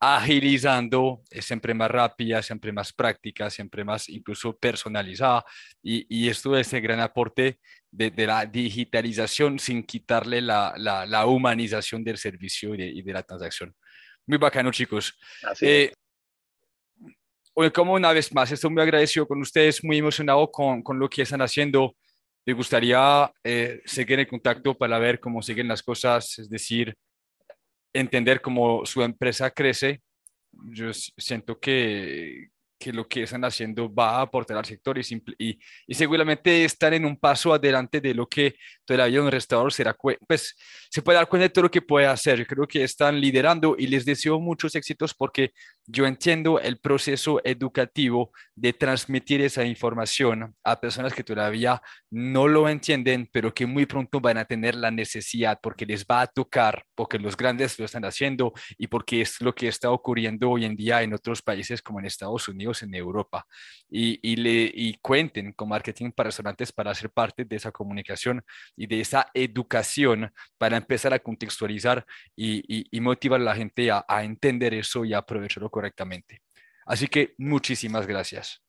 agilizando, es siempre más rápida, siempre más práctica, siempre más incluso personalizada y, y esto es el gran aporte de, de la digitalización sin quitarle la, la, la humanización del servicio y de, y de, la transacción. Muy bacano chicos. Eh, como una vez más, estoy muy agradecido con ustedes, muy emocionado con, con lo que están haciendo. Me gustaría eh, seguir en contacto para ver cómo siguen las cosas, es decir, entender cómo su empresa crece. Yo siento que, que lo que están haciendo va a aportar al sector y, y, y, seguramente están en un paso adelante de lo que todavía un restaurador será, pues se puede dar cuenta de todo lo que puede hacer. Yo creo que están liderando y les deseo muchos éxitos porque yo entiendo el proceso educativo de transmitir esa información a personas que todavía no lo entienden, pero que muy pronto van a tener la necesidad porque les va a tocar, porque los grandes lo están haciendo y porque es lo que está ocurriendo hoy en día en otros países como en Estados Unidos, en Europa. Y, y le, y cuenten con marketing para restaurantes para ser parte de esa comunicación y de esa educación para empezar a contextualizar y, y motivar a la gente a, a entender eso y a aprovecharlo correctamente. Así que muchísimas gracias.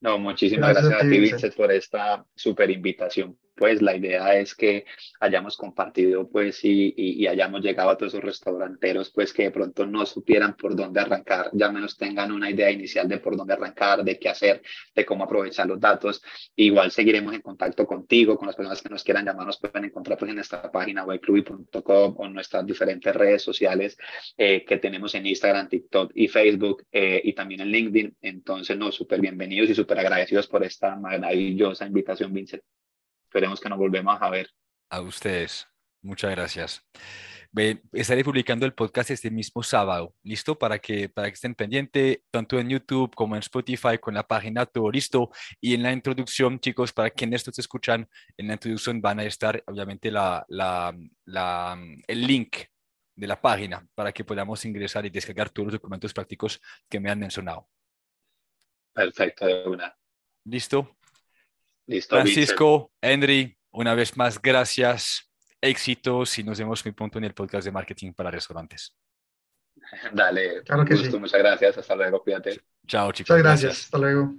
No, muchísimas gracias, a ti, Vincent, por esta súper invitación pues la idea es que hayamos compartido pues y, y, hayamos llegado a todos esos restauranteros pues que de pronto no supieran por dónde arrancar, ya menos tengan una idea inicial de por dónde arrancar, de qué hacer, de cómo aprovechar los datos. Igual seguiremos en contacto contigo, con las personas que nos quieran llamar, nos pueden encontrar pues en nuestra página webclubi.com o en nuestras diferentes redes sociales eh, que tenemos en Instagram, TikTok y Facebook eh, y también en LinkedIn. Entonces, no, súper bienvenidos y súper agradecidos por esta maravillosa invitación, Vincent esperemos que nos volvemos a ver. A ustedes, muchas gracias. Estaré publicando el podcast este mismo sábado, ¿listo? Para que, para que estén pendientes, tanto en YouTube como en Spotify, con la página todo listo. Y en la introducción, chicos, para quienes estos escuchan, en la introducción van a estar, obviamente, la, la, la, el link de la página para que podamos ingresar y descargar todos los documentos prácticos que me han mencionado. Perfecto, de una. ¿Listo? Listo, Francisco, Henry, una vez más, gracias, éxitos y nos vemos muy pronto en el podcast de marketing para restaurantes. Dale, claro que gusto, muchas gracias, hasta luego, cuídate. Chao, chicos. Muchas gracias. hasta luego.